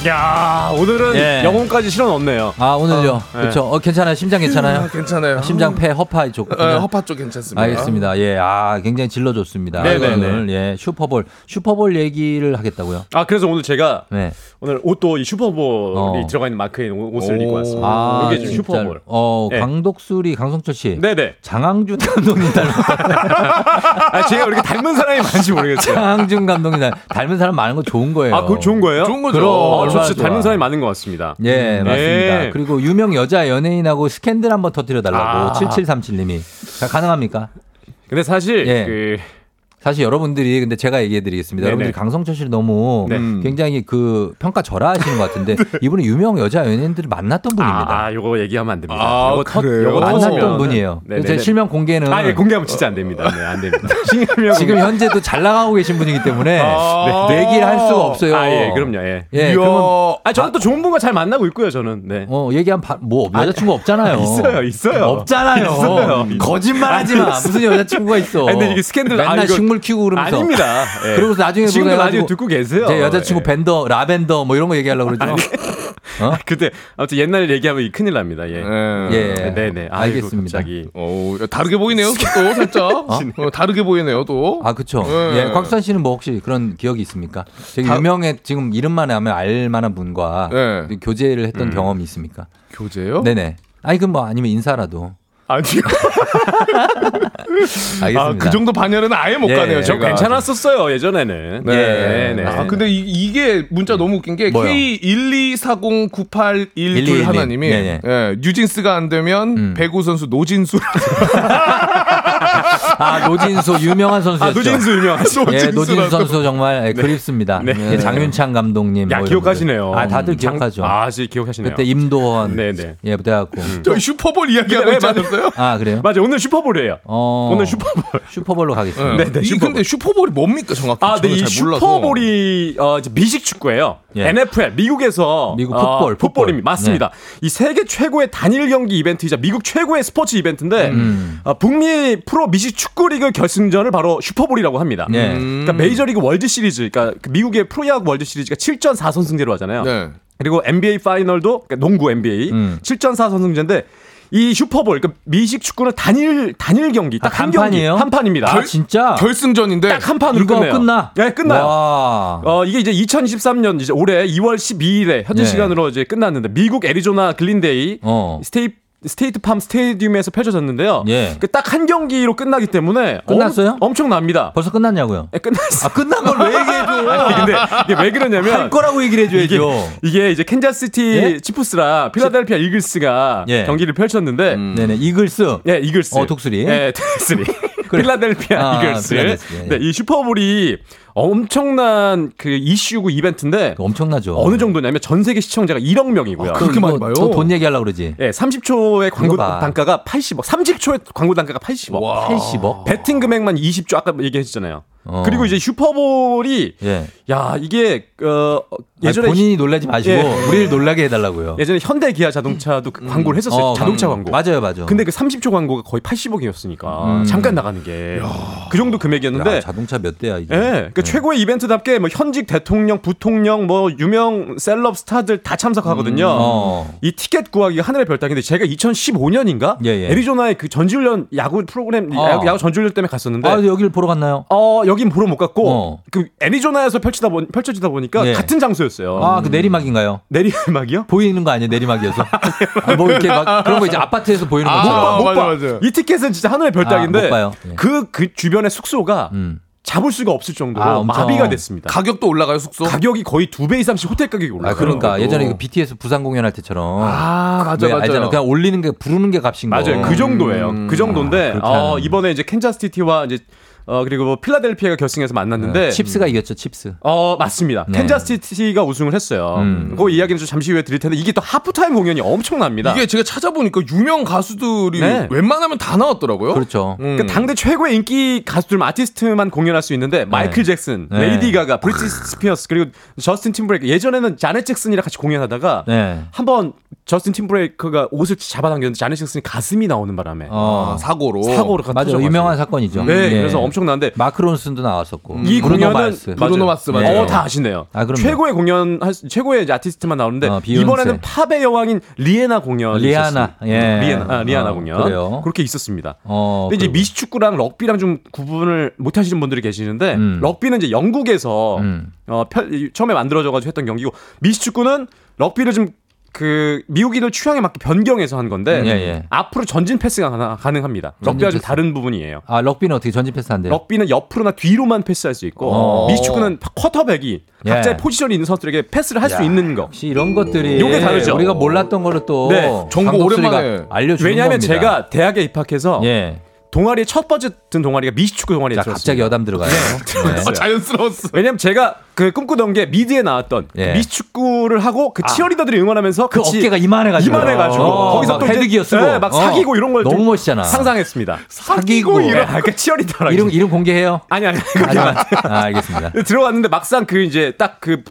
야 오늘은 예. 영혼까지 실어 넣었네요. 아, 오늘요. 어, 네. 그렇죠. 어, 괜찮아요. 심장 괜찮아요? 괜찮아요. 심장 폐 허파 쪽. 어, 허파 쪽 괜찮습니다. 알겠습니다. 예, 아, 굉장히 질러 좋습니다. 네네네. 오늘 예, 슈퍼볼, 슈퍼볼 얘기를 하겠다고요. 아 그래서 오늘 제가 네. 오늘 옷도 이 슈퍼볼이 어. 들어가 있는 마크인 옷- 옷을 오. 입고 왔습니다. 아, 이게. 슈퍼볼. 어, 네. 강독수리 강성철 씨. 네네. 장항준 감독님 닮았다. 아 제가 왜 이렇게 닮은 사람이 많은지 모르겠어요. 장항준 감독님 닮- 닮은 사람 많은 거 좋은 거예요. 아 그거 좋은 거예요? 좋은 거죠. 그럼, 아, 진짜 좋아. 닮은 사람이 많은 것 같습니다. 예, 맞습니다. 네. 그리고 유명 여자 연예인하고 스캔들 한번 터뜨려 달라고 아. 7737님이. 가능합니까? 근데 사실 예. 그 사실 여러분들이 근데 제가 얘기해 드리겠습니다. 여러분들이 강성철 씨를 너무 네. 굉장히 그 평가 절하하시는 것 같은데 이분은 유명 여자 연예인들을 만났던 분입니다. 아, 요거 얘기하면 안 됩니다. 아, 요거 터- 그래요? 요거 만났던 분이에요. 네네네. 제 실명 공개는 아, 예, 공개하면 진짜 안 됩니다. 네, 안 됩니다. 실명 지금. 현재도 잘 나가고 계신 분이기 때문에 아. 네, 내기를 할 수가 없어요. 아, 예, 그럼요. 예. 예. 그러면 아, 저는 또 좋은 분과 잘 만나고 있고요, 저는. 네. 어 얘기한 바, 뭐 여자친구 없잖아요. 있어요, 있어요. 없잖아요. 있어요. 거짓말하지 마. 무슨 여자친구가 있어. 아니, 근데 이게 스캔들- 맨날 아, 이거- 식물 키우고 그러면서. 아닙니다. 예. 그리고 나중에 보내가지고 나중에 듣고 계세요. 제 여자친구 예. 밴더, 라벤더 뭐 이런 거 얘기하려고 그러죠. 어? 그때 아무튼 옛날 얘기하면 이 큰일 납니다. 예. 예. 예. 네, 네. 알겠습니다. 갑자기. 오, 다르게 보이네요. 또 살짝. 어, 다르게 보이네요. 또. 아, 그쵸. 예. 예. 곽수산 씨는 뭐 혹시 그런 기억이 있습니까? 되게 다- 유명해, 지금 이름만 하면 알 만한 분과 예. 교제를 했던 음. 경험이 있습니까? 교재요? 네 네. 아니, 그럼 뭐 아니면 인사라도. 아니요. 알겠습니다. 아, 그 정도 반열은 아예 못 예, 가네요. 저 제가. 괜찮았었어요, 예전에는. 네. 네, 네. 아, 근데 이, 게 문자 너무 웃긴 게 뭐요? K124098112 121 하나님이 네네. 예, 뉴진스가 안 되면 음. 배구 선수 노진수 아 노진수 유명한 선수였죠. 아, 노진수 유명한 예, 노진수 노진수라고. 선수 정말 예, 그립습니다. 네. 예, 장윤창 감독님. 야 뭐 기억하시네요. 아 다들 장- 기억하죠. 아, 기억하시네요. 그때 임도원. 네네. 예, 그래갖고. 저희 슈퍼볼 이야기하고 네, 있지. 않았어요? 아 그래요? 맞아 오늘 슈퍼볼이에요. 어, 오늘 슈퍼볼. 슈퍼볼로 가겠습니다. 네, 네, 이 슈퍼볼. 근데 슈퍼볼이 뭡니까 정확히? 아, 네, 저는 잘 몰라서. 슈퍼볼이 어, 이제 미식 축구예요. 예. NFL 미국에서 미국 어, 풋볼, 풋볼. 풋볼입니다. 맞습니다. 이 세계 최고의 단일 경기 이벤트이자 미국 최고의 스포츠 이벤트인데 음. 어, 북미 프로 미식 축구 리그 결승전을 바로 슈퍼볼이라고 합니다. 네. 그러니까 메이저리그 월드 시리즈, 그러니까 그 미국의 프로야구 월드 시리즈가 7전 4선승제로 하잖아요. 네. 그리고 NBA 파이널도 그러니까 농구 NBA 음. 7전 4선승제인데 이 슈퍼볼, 그러니까 미식 축구는 단일 단일 경기 딱 아, 한 경기 한판이에요? 한 판입니다. 아 진짜? 결승전인데 딱 한 판으로 이거 끝내요. 끝나? 네, 끝나요. 와. 어, 이게 이제 2023년 이제 올해 2월 12일에 현지 네. 시간으로 이제 끝났는데 미국 애리조나 글렌데일 어. 스테이 스테이트 팜 스타디움에서 펼쳐졌는데요. 예. 그 딱 한 경기로 끝나기 때문에 끝났어요? 엄청납니다 벌써 끝났냐고요? 네, 끝났어. 아 끝난 걸 왜 얘기해 줘? 아니, 근데 이게 왜 그러냐면 할 거라고 얘기를 해 줘야죠. 이게, 이게 이제 캔자스시티 예? 치프스랑 필라델피아 이글스가 예. 경기를 펼쳤는데 네네 이글스. 예, 이글스. 어, 독수리. 예, 독수리. 그래. 필라델피아 아, 이글스. 필라델피아, 예. 네, 이 슈퍼볼이 엄청난 그 이슈고 이벤트인데 엄청나죠. 어느 정도냐면 전 세계 시청자가 1억 명이고요. 그렇게 많이 봐요? 돈 얘기하려고 그러지. 예, 30초의 광고. 단가가 80억. 30초의 광고 단가가 80억. 80억? 베팅 금액만 20조 아까 얘기했잖아요. 어. 그리고 이제 슈퍼볼이 예. 야, 이게 어 예전에 아니, 본인이 놀라지 마시고 예. 우리를 놀라게 해달라고요. 예전에 현대 기아 자동차도 그 광고를 했었어요. 어, 자동차 광고. 맞아요, 맞아요. 근데 그 30초 광고가 거의 80억이었으니까 음. 잠깐 나가는 게 그 정도 금액이었는데 야, 자동차 몇 대야 이게. 예, 그 최고의 이벤트답게 뭐 현직 대통령, 부통령, 뭐 유명 셀럽 스타들 다 참석하거든요. 어. 이 티켓 구하기가 하늘의 별따기인데 제가 2015년인가 예, 예. 애리조나의 그 전지훈련 야구 프로그램 어. 야구, 야구 전지훈련 때문에 갔었는데 아, 여기를 보러 갔나요? 어 여긴 보러 못 갔고 어. 그 애리조나에서 펼치다 보, 펼쳐지다 보니까 예. 같은 장소였어요. 아, 그 내리막인가요? 내리막이요? 보이는 거 아니에요, 내리막이어서? 아, 뭐 이렇게 막 그런 거 이제 아파트에서 보이는 아, 것처럼. 못못 맞아, 봐. 맞아. 이 티켓은 진짜 하늘의 별따기인데 아. 예. 그, 그 주변의 숙소가 음. 잡을 수가 없을 정도로 아. 마비가 됐습니다. 가격도 올라가요 숙소? 가격이 거의 두 배 이상씩 호텔 가격이 올라요. 아, 그러니까 예전에 그 BTS 부산 공연할 때처럼 아 맞아 왜 맞아. 알잖아. 그냥 올리는 게 부르는 게 값인 거. 맞아요. 그 정도예요. 음. 그 정도인데 아, 어. 이번에 이제 캔자스시티와 이제 어 그리고 뭐 필라델피아가 결승에서 만났는데 네. 치프스가 이겼죠, 치프스. 어 맞습니다. 네. 캔자스시티가 우승을 했어요. 음. 그 이야기는 좀 잠시 후에 드릴 텐데 이게 또 하프타임 공연이 엄청납니다. 이게 제가 찾아보니까 유명 가수들이 네. 웬만하면 다 나왔더라고요. 그렇죠. 음. 그 당대 최고의 인기 가수들만 아티스트만 공연할 수 있는데 마이클 잭슨, 네. 레이디 가가, 브리트니 스피어스 그리고 저스틴 팀버레이크 예전에는 자넷 잭슨이랑 같이 공연하다가 네. 한번 저스틴 팀버레이크가 옷을 잡아당겼는데 자넷 잭슨이 가슴이 나오는 바람에 어. 아, 사고로. 사고로 맞아요. 터져가지고. 유명한 사건이죠. 네, 예. 그래서 엄청난데 마크 론슨도 나왔었고. 이 브루노 공연은 마스. 브루노 마스 맞아요. 어, 다 아시네요. 아. 최고의 공연 최고의 아티스트만 나오는데 어. 이번에는 팝의 여왕인 리에나 공연 리아나. 예. 리에나 아, 리아나 어, 공연 그래요. 그렇게 있었습니다. 어, 근데 이제 미식축구랑 럭비랑 좀 구분을 못 하시는 분들이 계시는데 음. 럭비는 이제 영국에서 음. 어, 펼- 처음에 만들어져 가지고 했던 경기고 미식축구는 럭비를 좀 그 미국인들 취향에 맞게 변경해서 한 건데 예, 예. 앞으로 전진 패스가 가능- 가능합니다. 럭비와 좀 패스. 다른 부분이에요. 아, 럭비는 어떻게 전진 패스 한대요? 럭비는 옆으로나 뒤로만 패스할 수 있고 어. 미식축구는 쿼터백이 예. 각자의 포지션이 있는 선수들에게 패스를 할 수 야, 있는 거. 역시 이런 것들이 요게 다르죠. 우리가 몰랐던 거를 또 네, 정보 오랜만에. 알려주는 왜냐하면 겁니다. 제가 대학에 입학해서 예. 동아리 첫 번째 든 동아리가 미식축구 들었어요. 갑자기 여담 들어가요. 네. 어, 자연스러웠어. 왜냐면 제가 그 꿈꾸던 게 미드에 나왔던 예. 미식축구를 하고 그 치어리더들이 응원하면서 그 어깨가 이만해가지고. 이만해가지고 어, 거기서 막 또 헤드기어 쓰고. 네, 막 어. 사귀고 이런 걸 너무 좀 멋있잖아. 상상했습니다. 사귀고. 네, 그러니까 치어리더라. 이름 이름 공개해요? 아니 아니 하지 마. 아, 알겠습니다. 들어갔는데 막상 그 이제 딱 그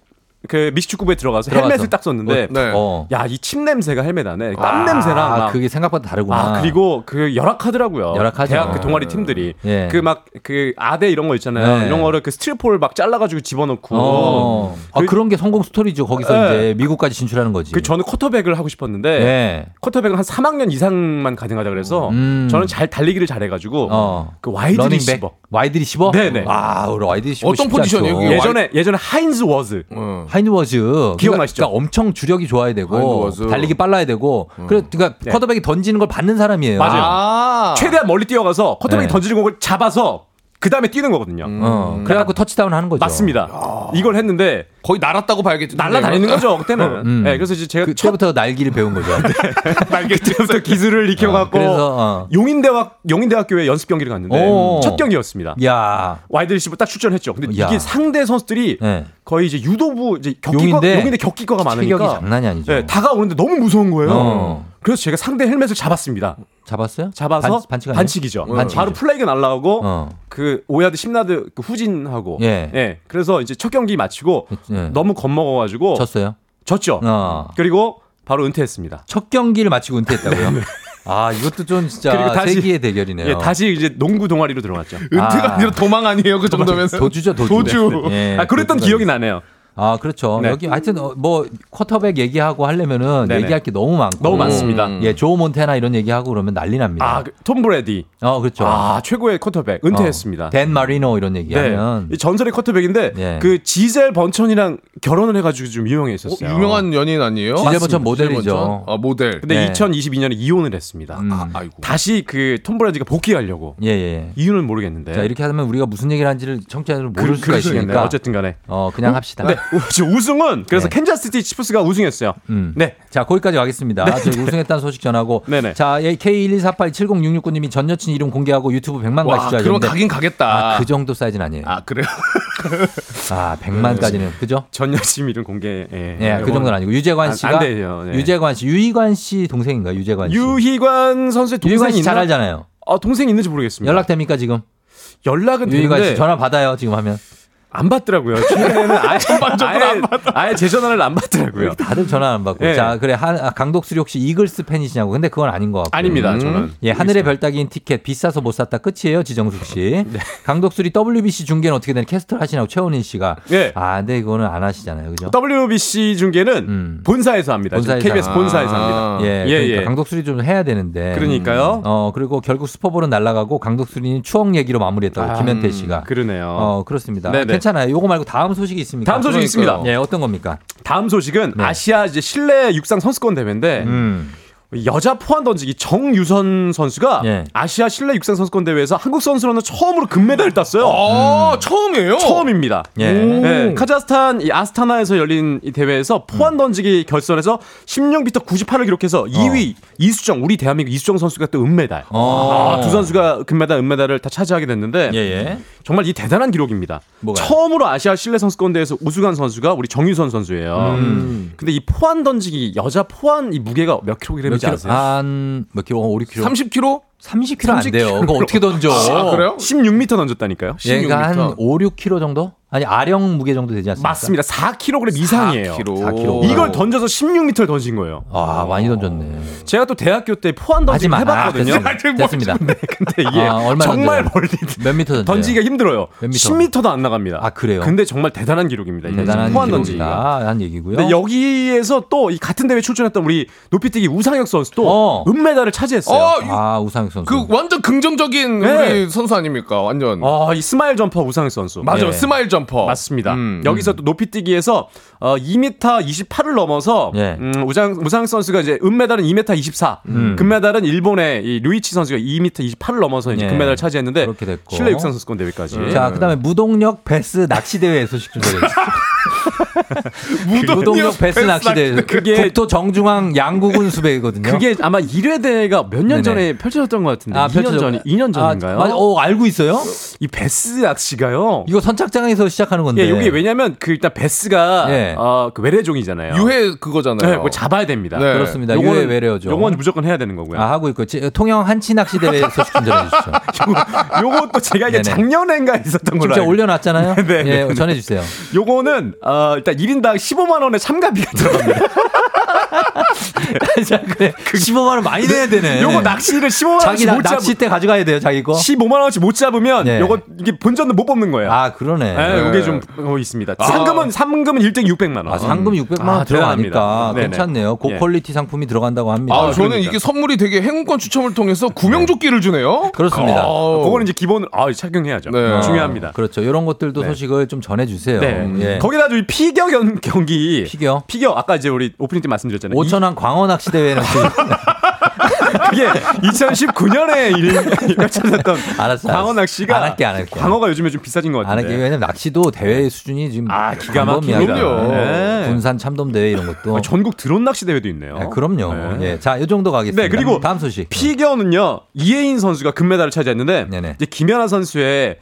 그 미식축구부에 들어가서 들어가서. 헬멧을 딱 썼는데 네. 어. 야이 침 냄새가 헬멧 안에 땀 아, 냄새랑 막 그게 생각보다 다르구나. 아 그리고 그 열악하더라고요. 열악하죠. 대학 그 동아리 팀들이 예. 그 막 그 아대 이런 거 있잖아요. 네. 이런 거를 그 스티로폴 막 잘라가지고 집어넣고. 어. 아, 그- 그런 게 성공 스토리죠. 거기서 네. 이제 미국까지 진출하는 거지. 그 저는 쿼터백을 하고 싶었는데 네. 쿼터백은 한 3학년 이상만 가능하다 그래서 음. 저는 잘 달리기를 잘해가지고 어. 그 와이드? 리시버. 와이드 리시버? 네네. 아, 우리 와이드 리시버 어떤 포지션이에요? 예전에 예전에 하인즈 워드. 어. 하인즈 워드 기억나시죠? 그러니까 엄청 주력이 좋아야 되고 하인즈 워드. 달리기 빨라야 되고 그래 그러니까 네. 쿼터백이 던지는 걸 받는 사람이에요. 맞아요. 아. 최대한 멀리 뛰어가서 쿼터백이 네. 던지는 공을 잡아서 그 다음에 뛰는 거거든요. 어, 그래갖고 터치다운 하는 거죠. 맞습니다. 이걸 했는데 거의 날았다고 봐야겠죠. 날라다니는 거죠 그때는. 음. 네, 그래서 이제 제가 그때부터 날기를 배운 거죠. 그때부터 기술을 익혀갖고 그래서, 어. 용인대학 용인대학교에 연습 경기를 갔는데 오. 첫 경기였습니다. 야. 와이드 리시버 딱 출전했죠. 근데 야. 이게 상대 선수들이 네. 거의 이제 유도부 이제 격기과 용인대? 용인대 격기과가 많으니까 체격이 장난이 아니죠. 네, 다가오는데 너무 무서운 거예요. 어. 그래서 제가 상대 헬멧을 잡았습니다. 잡았어요? 잡아서 반- 반칙? 반칙이죠. 반칙이죠. 바로 플레이가 날라오고 어. 그 5야드 10야드 그 후진하고 예. 그래서 이제 첫 경기 마치고 예. 너무 겁먹어가지고 졌어요? 졌죠. 어. 그리고 바로 은퇴했습니다. 첫 경기를 마치고 은퇴했다고요? 아, 이것도 좀 진짜 다시- 세기의 대결이네요. 예, 다시 이제 농구 동아리로 들어갔죠. 은퇴가 아. 아. 니라 도망 아니에요 그 정도면 도주죠, 도주. 도주. 예, 아, 그랬던 도주가 기억이 나네요. 아, 그렇죠. 네. 여기 하여튼 어, 뭐 쿼터백 얘기하고 하려면은 네네. 얘기할 게 너무 많고 너무 많습니다. 예, 조 몬태나 이런 얘기하고 그러면 난리 납니다. 아, 그, 톰 브레디. 어, 그렇죠. 아, 최고의 쿼터백. 은퇴했습니다. 어, 댄 마리노 이런 얘기하면 네. 이 전설의 쿼터백인데 예. 그 지젤 번천이랑 결혼을 해가지고 좀 유명했었어요. 어, 유명한 연예인 아니에요? 지젤 번천. 모델이죠. 지젤 번천. 아 모델. 근데 네. 2022년에 이혼을 했습니다. 음. 아, 아이고. 다시 그 톰 브레디가 복귀하려고 예, 예. 이유는 모르겠는데. 자, 이렇게 하면 우리가 무슨 얘기를 하는지를 청취자들은 모를 그, 수가. 있으니까 어쨌든 간에. 어, 그냥 합시다. 네. 우- 우승은 그래서 네. 캔자스시티 치프스가 우승했어요. 음. 네. 자, 거기까지 가겠습니다. 저희 우승했다는 소식 전하고. 네네. 자, K124870669님이 전 여친 이름 공개하고 유튜브 100만 와 가시죠. 하셨는데 가긴 가겠다. 아, 그 정도 사이즈는 아니에요. 아 그래요? 아, 100만까지는 그죠? 전 여친 이름 공개. 예. 예, 그 정도는 아니고 유재관 안- 씨가 안 돼요. 네. 유재관 씨, 유희관 씨 동생인가? 유재관 씨. 유희관 선수의 유희관 동생이 씨잘 있나? 알잖아요. 어, 동생 있는지 모르겠습니다. 연락됩니까 지금? 연락은 유희관 되는데 씨 전화 받아요 지금 하면. 안 받더라고요. 최근에는 아예, 아예, 아예 제 전화를 안 받더라고요. 다들 전화 안 받고. 예. 자, 그래 한, 아, 강독수리 혹시 이글스 팬이시냐고. 근데 그건 아닌 것 같고. 아닙니다, 음. 저는. 예, 하늘의 별 따기인 티켓 비싸서 못 샀다 끝이에요, 지정숙 씨. 네. 강독수리 WBC 중계는 어떻게 되는 캐스터를 하시냐고 최원인 씨가. 예. 아, 근데 이거는 안 하시잖아요, 그죠? WBC 중계는 음. 본사에서 합니다. 본사에서 KBS 아. 본사에서 합니다. 예, 예, 그러니까 예. 강독수리 좀 해야 되는데. 그러니까요. 어, 그리고 결국 슈퍼볼은 날아가고 강독수리는 추억 얘기로 마무리했다고 아, 김현태 씨가. 그러네요. 어, 그렇습니다. 네네. 괜찮아요. 요거 말고 다음 소식이 있습니까? 다음 소식이 있습니다. 예, 어떤 겁니까? 다음 소식은 네. 아시아 이제 실내 육상 선수권 대회인데 음. 여자 포환 던지기 정유선 선수가 예. 아시아 실내 육상 선수권 대회에서 한국 선수로는 처음으로 금메달을 땄어요. 아 처음이에요? 처음입니다. 예. 네, 카자흐스탄 이 아스타나에서 열린 이 대회에서 포환 던지기 결선에서 16m 98을 기록해서 2위 이수정 우리 대한민국 이수정 선수가 또 은메달. 어. 아, 두 선수가 금메달 은메달을 다 차지하게 됐는데 예, 예. 정말 이 대단한 기록입니다. 뭐가요? 처음으로 아시아 실내 선수권 대회에서 우승한 선수가 우리 정유선 선수예요. 음. 근데 이 포환 던지기 여자 포환 이 무게가 몇 킬로그램인지 몇 킬로? 아세요? 한몇 킬로? 5, 6 킬로? 30kg? 30킬로 안 돼요. 그거 어떻게 던져? 아, 그래요? 16m 던졌다니까요. 얘가 한 16m. 5, 6킬로 정도? 아니 아령 무게 정도 되지 않습니까? 맞습니다. 4kg 이상이에요. 4kg. 4kg. 이걸 던져서 16m를 던진 거예요. 아 많이 던졌네. 제가 또 대학교 때 포환 던지기 하지만 해봤거든요. 아, 됐습니다. 됐습니다. 근데 이게 아, 얼마 정말? 멀리 몇 미터 던져요? 던지기가 힘들어요. 몇 미터? 10m도 안 나갑니다. 아 그래요? 근데 정말 대단한 기록입니다. 이게 대단한 포환 던지기가. 한 얘기고요. 근데 여기에서 또 이 같은 대회 출전했던 우리 높이뛰기 우상혁 선수도 어. 은메달을 차지했어요. 어, 아 우상혁 선수. 그 완전 긍정적인 네. 우리 선수 아닙니까? 완전. 아, 이 스마일 점퍼 우상혁 선수. 맞아요. 예. 스마일 점퍼. 맞습니다. 음. 여기서 또 높이뛰기에서 어, 2m 28을 넘어서 예. 음, 우상 우상 선수가 이제 은메달은 2m 24, 음. 금메달은 일본의 이 루이치 선수가 2m 28을 넘어서 이제 예. 금메달을 차지했는데. 실내 육상 선수권 대회까지. 자 그다음에 무동력 베스 낚시 대회 소식 좀 전해주세요. 무동력 베스 낚시 대회. 그게- 국토 정중앙 양구군 수배거든요. 그게 아마 1회 대회가 몇 년. 전에 펼쳐졌던 것 같은데 아, 2년 펼쳐져- 전이 2년 전인가요? 아, 맞아. 어, 알고 있어요? 이 베스 낚시가요. 이거 선착장에서 시작하는 건데. 예, 여기 왜냐면 그 일단 베스가 예. 어, 그 외래종이잖아요. 유해 그거잖아요. 네, 그거 잡아야 됩니다. 네. 그렇습니다. 요거는- 유해 외래어죠. 요건 무조건 해야 되는 거고요. 아 하고 있고 지- 통영 한치 낚시 대회 소식 좀 전해 주시죠. 요것도 제가 네네. 작년엔가 있었던 걸로 진짜 알고 올려 놨잖아요. 네, 네, 예, 네. 전해 주세요. 요거는 어, 일단 1인당 15만 원의 참가비가 들어갑니다. 자, 그래. 15만 원 많이 내야 되네. 요거 낚시를 15만 자기 원씩 나, 못 잡... 낚싯대 가져가야 돼요, 자기 거. 15만 원씩 못 잡으면 네. 요거 이게 본전은 못 뽑는 거예요. 아, 그러네. 네, 요게 좀 어, 있습니다. 상금은 상금은 1등 600만 원. 아, 상금 600만 원 아, 들어가니까. 네네. 괜찮네요. 예. 고퀄리티 상품이 들어간다고 합니다. 아, 저는 그러니까. 이게 선물이 되게 행운권 추첨을 통해서 구명조끼를 주네요. 그렇습니다. 아, 그거는 이제 기본으로 아, 착용해야죠. 네. 중요합니다. 그렇죠. 이런 것들도 네. 소식을 좀 전해 주세요. 네. 예. 거기다 이 피겨 경, 경기 피겨. 피겨 아까 이제 우리 오프닝 때 말씀드렸잖아요. 오천안 광어 낚시 대회는 지금 그게 2019년에 일가 찾았던 알았어. 광어 낚시가 안 할게, 안 할게. 광어가 요즘에 좀 비싸진 것안 같은데. 할게. 왜냐면 낚시도 대회 수준이 지금 아, 기가. 막힙니다. 네. 군산 참돔 대회 이런 것도. 아, 전국 드론 낚시 대회도 있네요. 네, 그럼요. 네. 예. 자, 이 정도 가겠습니다. 네, 그리고 다음 소식. 피겨는요 이혜인 선수가 금메달을 차지했는데 네네. 이제 김연아 선수의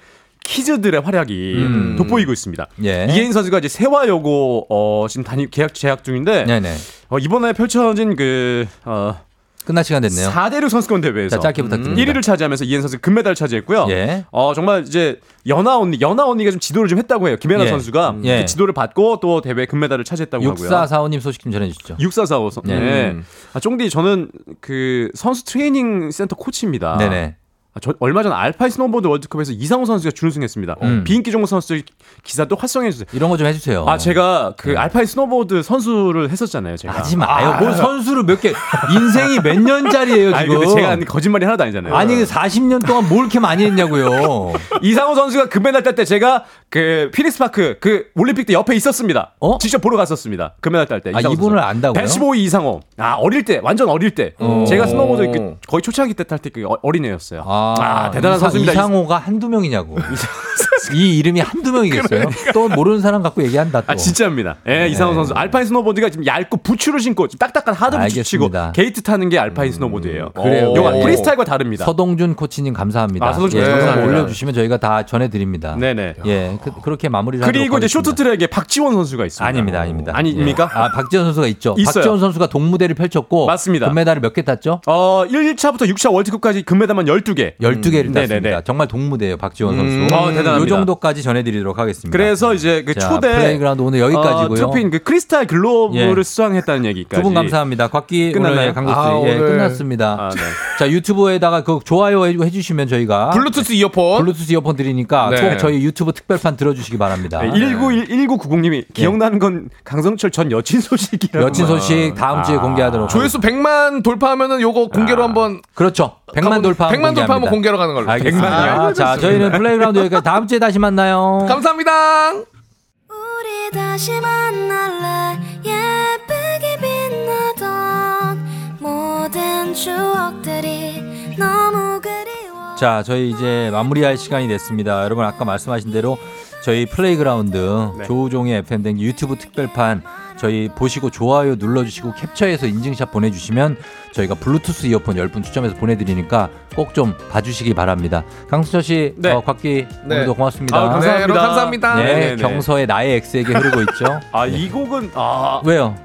키즈들의 활약이 음. 돋보이고 있습니다. 예. 이혜인 선수가 이제 세화여고 어, 지금 단임 계약 재학 중인데 네네. 어, 이번에 펼쳐진 그 어, 끝날 시간 됐네요. 4대륙 선수권 대회에서 자, 짧게 부탁드립니다. 1위를 차지하면서 이혜인 선수 금메달을 차지했고요. 예. 어 정말 이제 연하 언니, 연하 언니가 좀 지도를 좀 했다고 해요. 김연아 예. 선수가 예. 그 지도를 받고 또 대회 금메달을 차지했다고 하고요. 6445님 소식 좀 전해 주시죠. 6445. 선- 네. 네. 아, 쫑디 저는 그 선수 트레이닝 센터 코치입니다. 네네. 아, 저 얼마 전 알파인 스노보드 월드컵에서 이상호 선수가 준우승했습니다. 음. 비인기 종목 선수 기사 또 활성해 주세요. 이런 거 좀 해주세요. 아 제가 그 알파인 스노보드 선수를 했었잖아요. 제가. 하지 마요. 아, 뭘 선수를 몇 개, 인생이 몇 년짜리예요, 아니 지금. 근데 제가 거짓말이 하나도 아니잖아요. 아니, 40년 동안 뭘 이렇게 많이 했냐고요. 이상호 선수가 금메달 딸 때 제가 그 피닉스 파크 그 올림픽 때 옆에 있었습니다. 직접 보러 갔었습니다. 금메달 딸 때. 어? 아, 이분을. 안다고요? 115위 이상호. 아 어릴 때 완전 어릴 때. 어. 제가 스노보드 그 거의 초창기 때 탈때그 어린애였어요. 아, 대단한 이상- 선수입니다. 이상호가 한두 명이냐고. 이 이름이 한두 명이겠어요? 또 모르는 사람 갖고 얘기한다 또. 아 진짜입니다. 예, 이상호 선수 알파인 스노보드가 지금 얇고 부츠를 신고 지금 딱딱한 하드 부츠 신고 알겠습니다. 게이트 타는 게 알파인 스노보드예요. 그래요. 요가 오. 프리스타일과 다릅니다. 서동준 코치님 감사합니다. 아, 서동준 예, 코치 감사합니다. 올려주시면 저희가 다 전해드립니다. 네네. 예, 그, 렇게 마무리를 그리고 이제. 쇼트트랙에 박지원 선수가 있습니다. 아닙니다, 아닙니다. 아닙니까? 예. 아, 박지원 선수가 있죠. 있어요. 박지원 선수가 동무대를 펼쳤고 맞습니다. 금메달을 몇 개 땄죠? 어, 1차부터 6차 월드컵까지 금메달만 12개. 12개를 땄습니다. 네네네. 정말 동무대예요, 박지원 음. 선수. 어, 대단합니다. 이 정도까지 전해드리도록 하겠습니다. 그래서 이제 그 자, 초대 플레이그라운드 오늘 여기까지고요. 어, 트로피인 그 크리스탈 글로브를 예. 수상했다는 얘기까지. 두 분 감사합니다. 곽기 끝났나요? 오늘 강국수 아, 예, 오늘. 끝났습니다. 아, 네. 자 유튜브에다가 그 좋아요 해- 해주시면 저희가 블루투스 이어폰. 블루투스 이어폰 드리니까 네. 꼭 저희 유튜브 특별판 들어주시기 바랍니다. 네, 19, 1990님이 기억나는 건 강성철 전 여친 소식이라고. 여친 소식 다음 주에 아. 공개하도록. 조회수 100만 돌파하면은 요거 공개로 한번 그렇죠. 100만 돌파. 100만 돌파 하면 공개로 가는 걸로. 알겠습니다. 100만이요? 자 저희는 플레이그라운드 여기까지 다음 주에 다시 만나요. 감사합니다. 우리 다시 만날래 예쁘게 빛나던 모든 추억들이 너무 그리워 자, 저희 이제 마무리할 시간이 됐습니다. 여러분 아까 말씀하신 대로 저희 플레이그라운드 네. 조우종의 FM대행진 유튜브 특별판 저희 보시고 좋아요 눌러주시고 캡처해서 인증샷 보내주시면 저희가 블루투스 이어폰 10분 추첨해서 보내드리니까 꼭 좀 봐주시기 바랍니다. 강수철 씨, 네. 어, 곽기 네. 오늘도 고맙습니다. 아, 감사합니다. 네, 여러분 감사합니다. 네, 네, 네. 경서의 나의 X에게 흐르고 있죠. 아, 이 곡은 아, 왜요?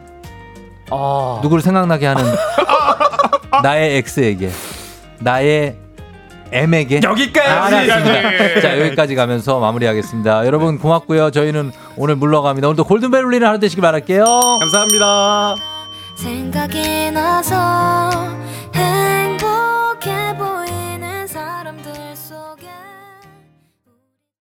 아. 누구를 생각나게 하는 나의 X에게 나의 M에게 여기까지. 알았습니다. 자 여기까지 가면서 마무리하겠습니다. 여러분 고맙고요. 저희는 오늘 물러갑니다. 오늘도 골든벨 울리는 하루 되시길 바랄게요. 감사합니다. 생각이 나서 행복해 보여.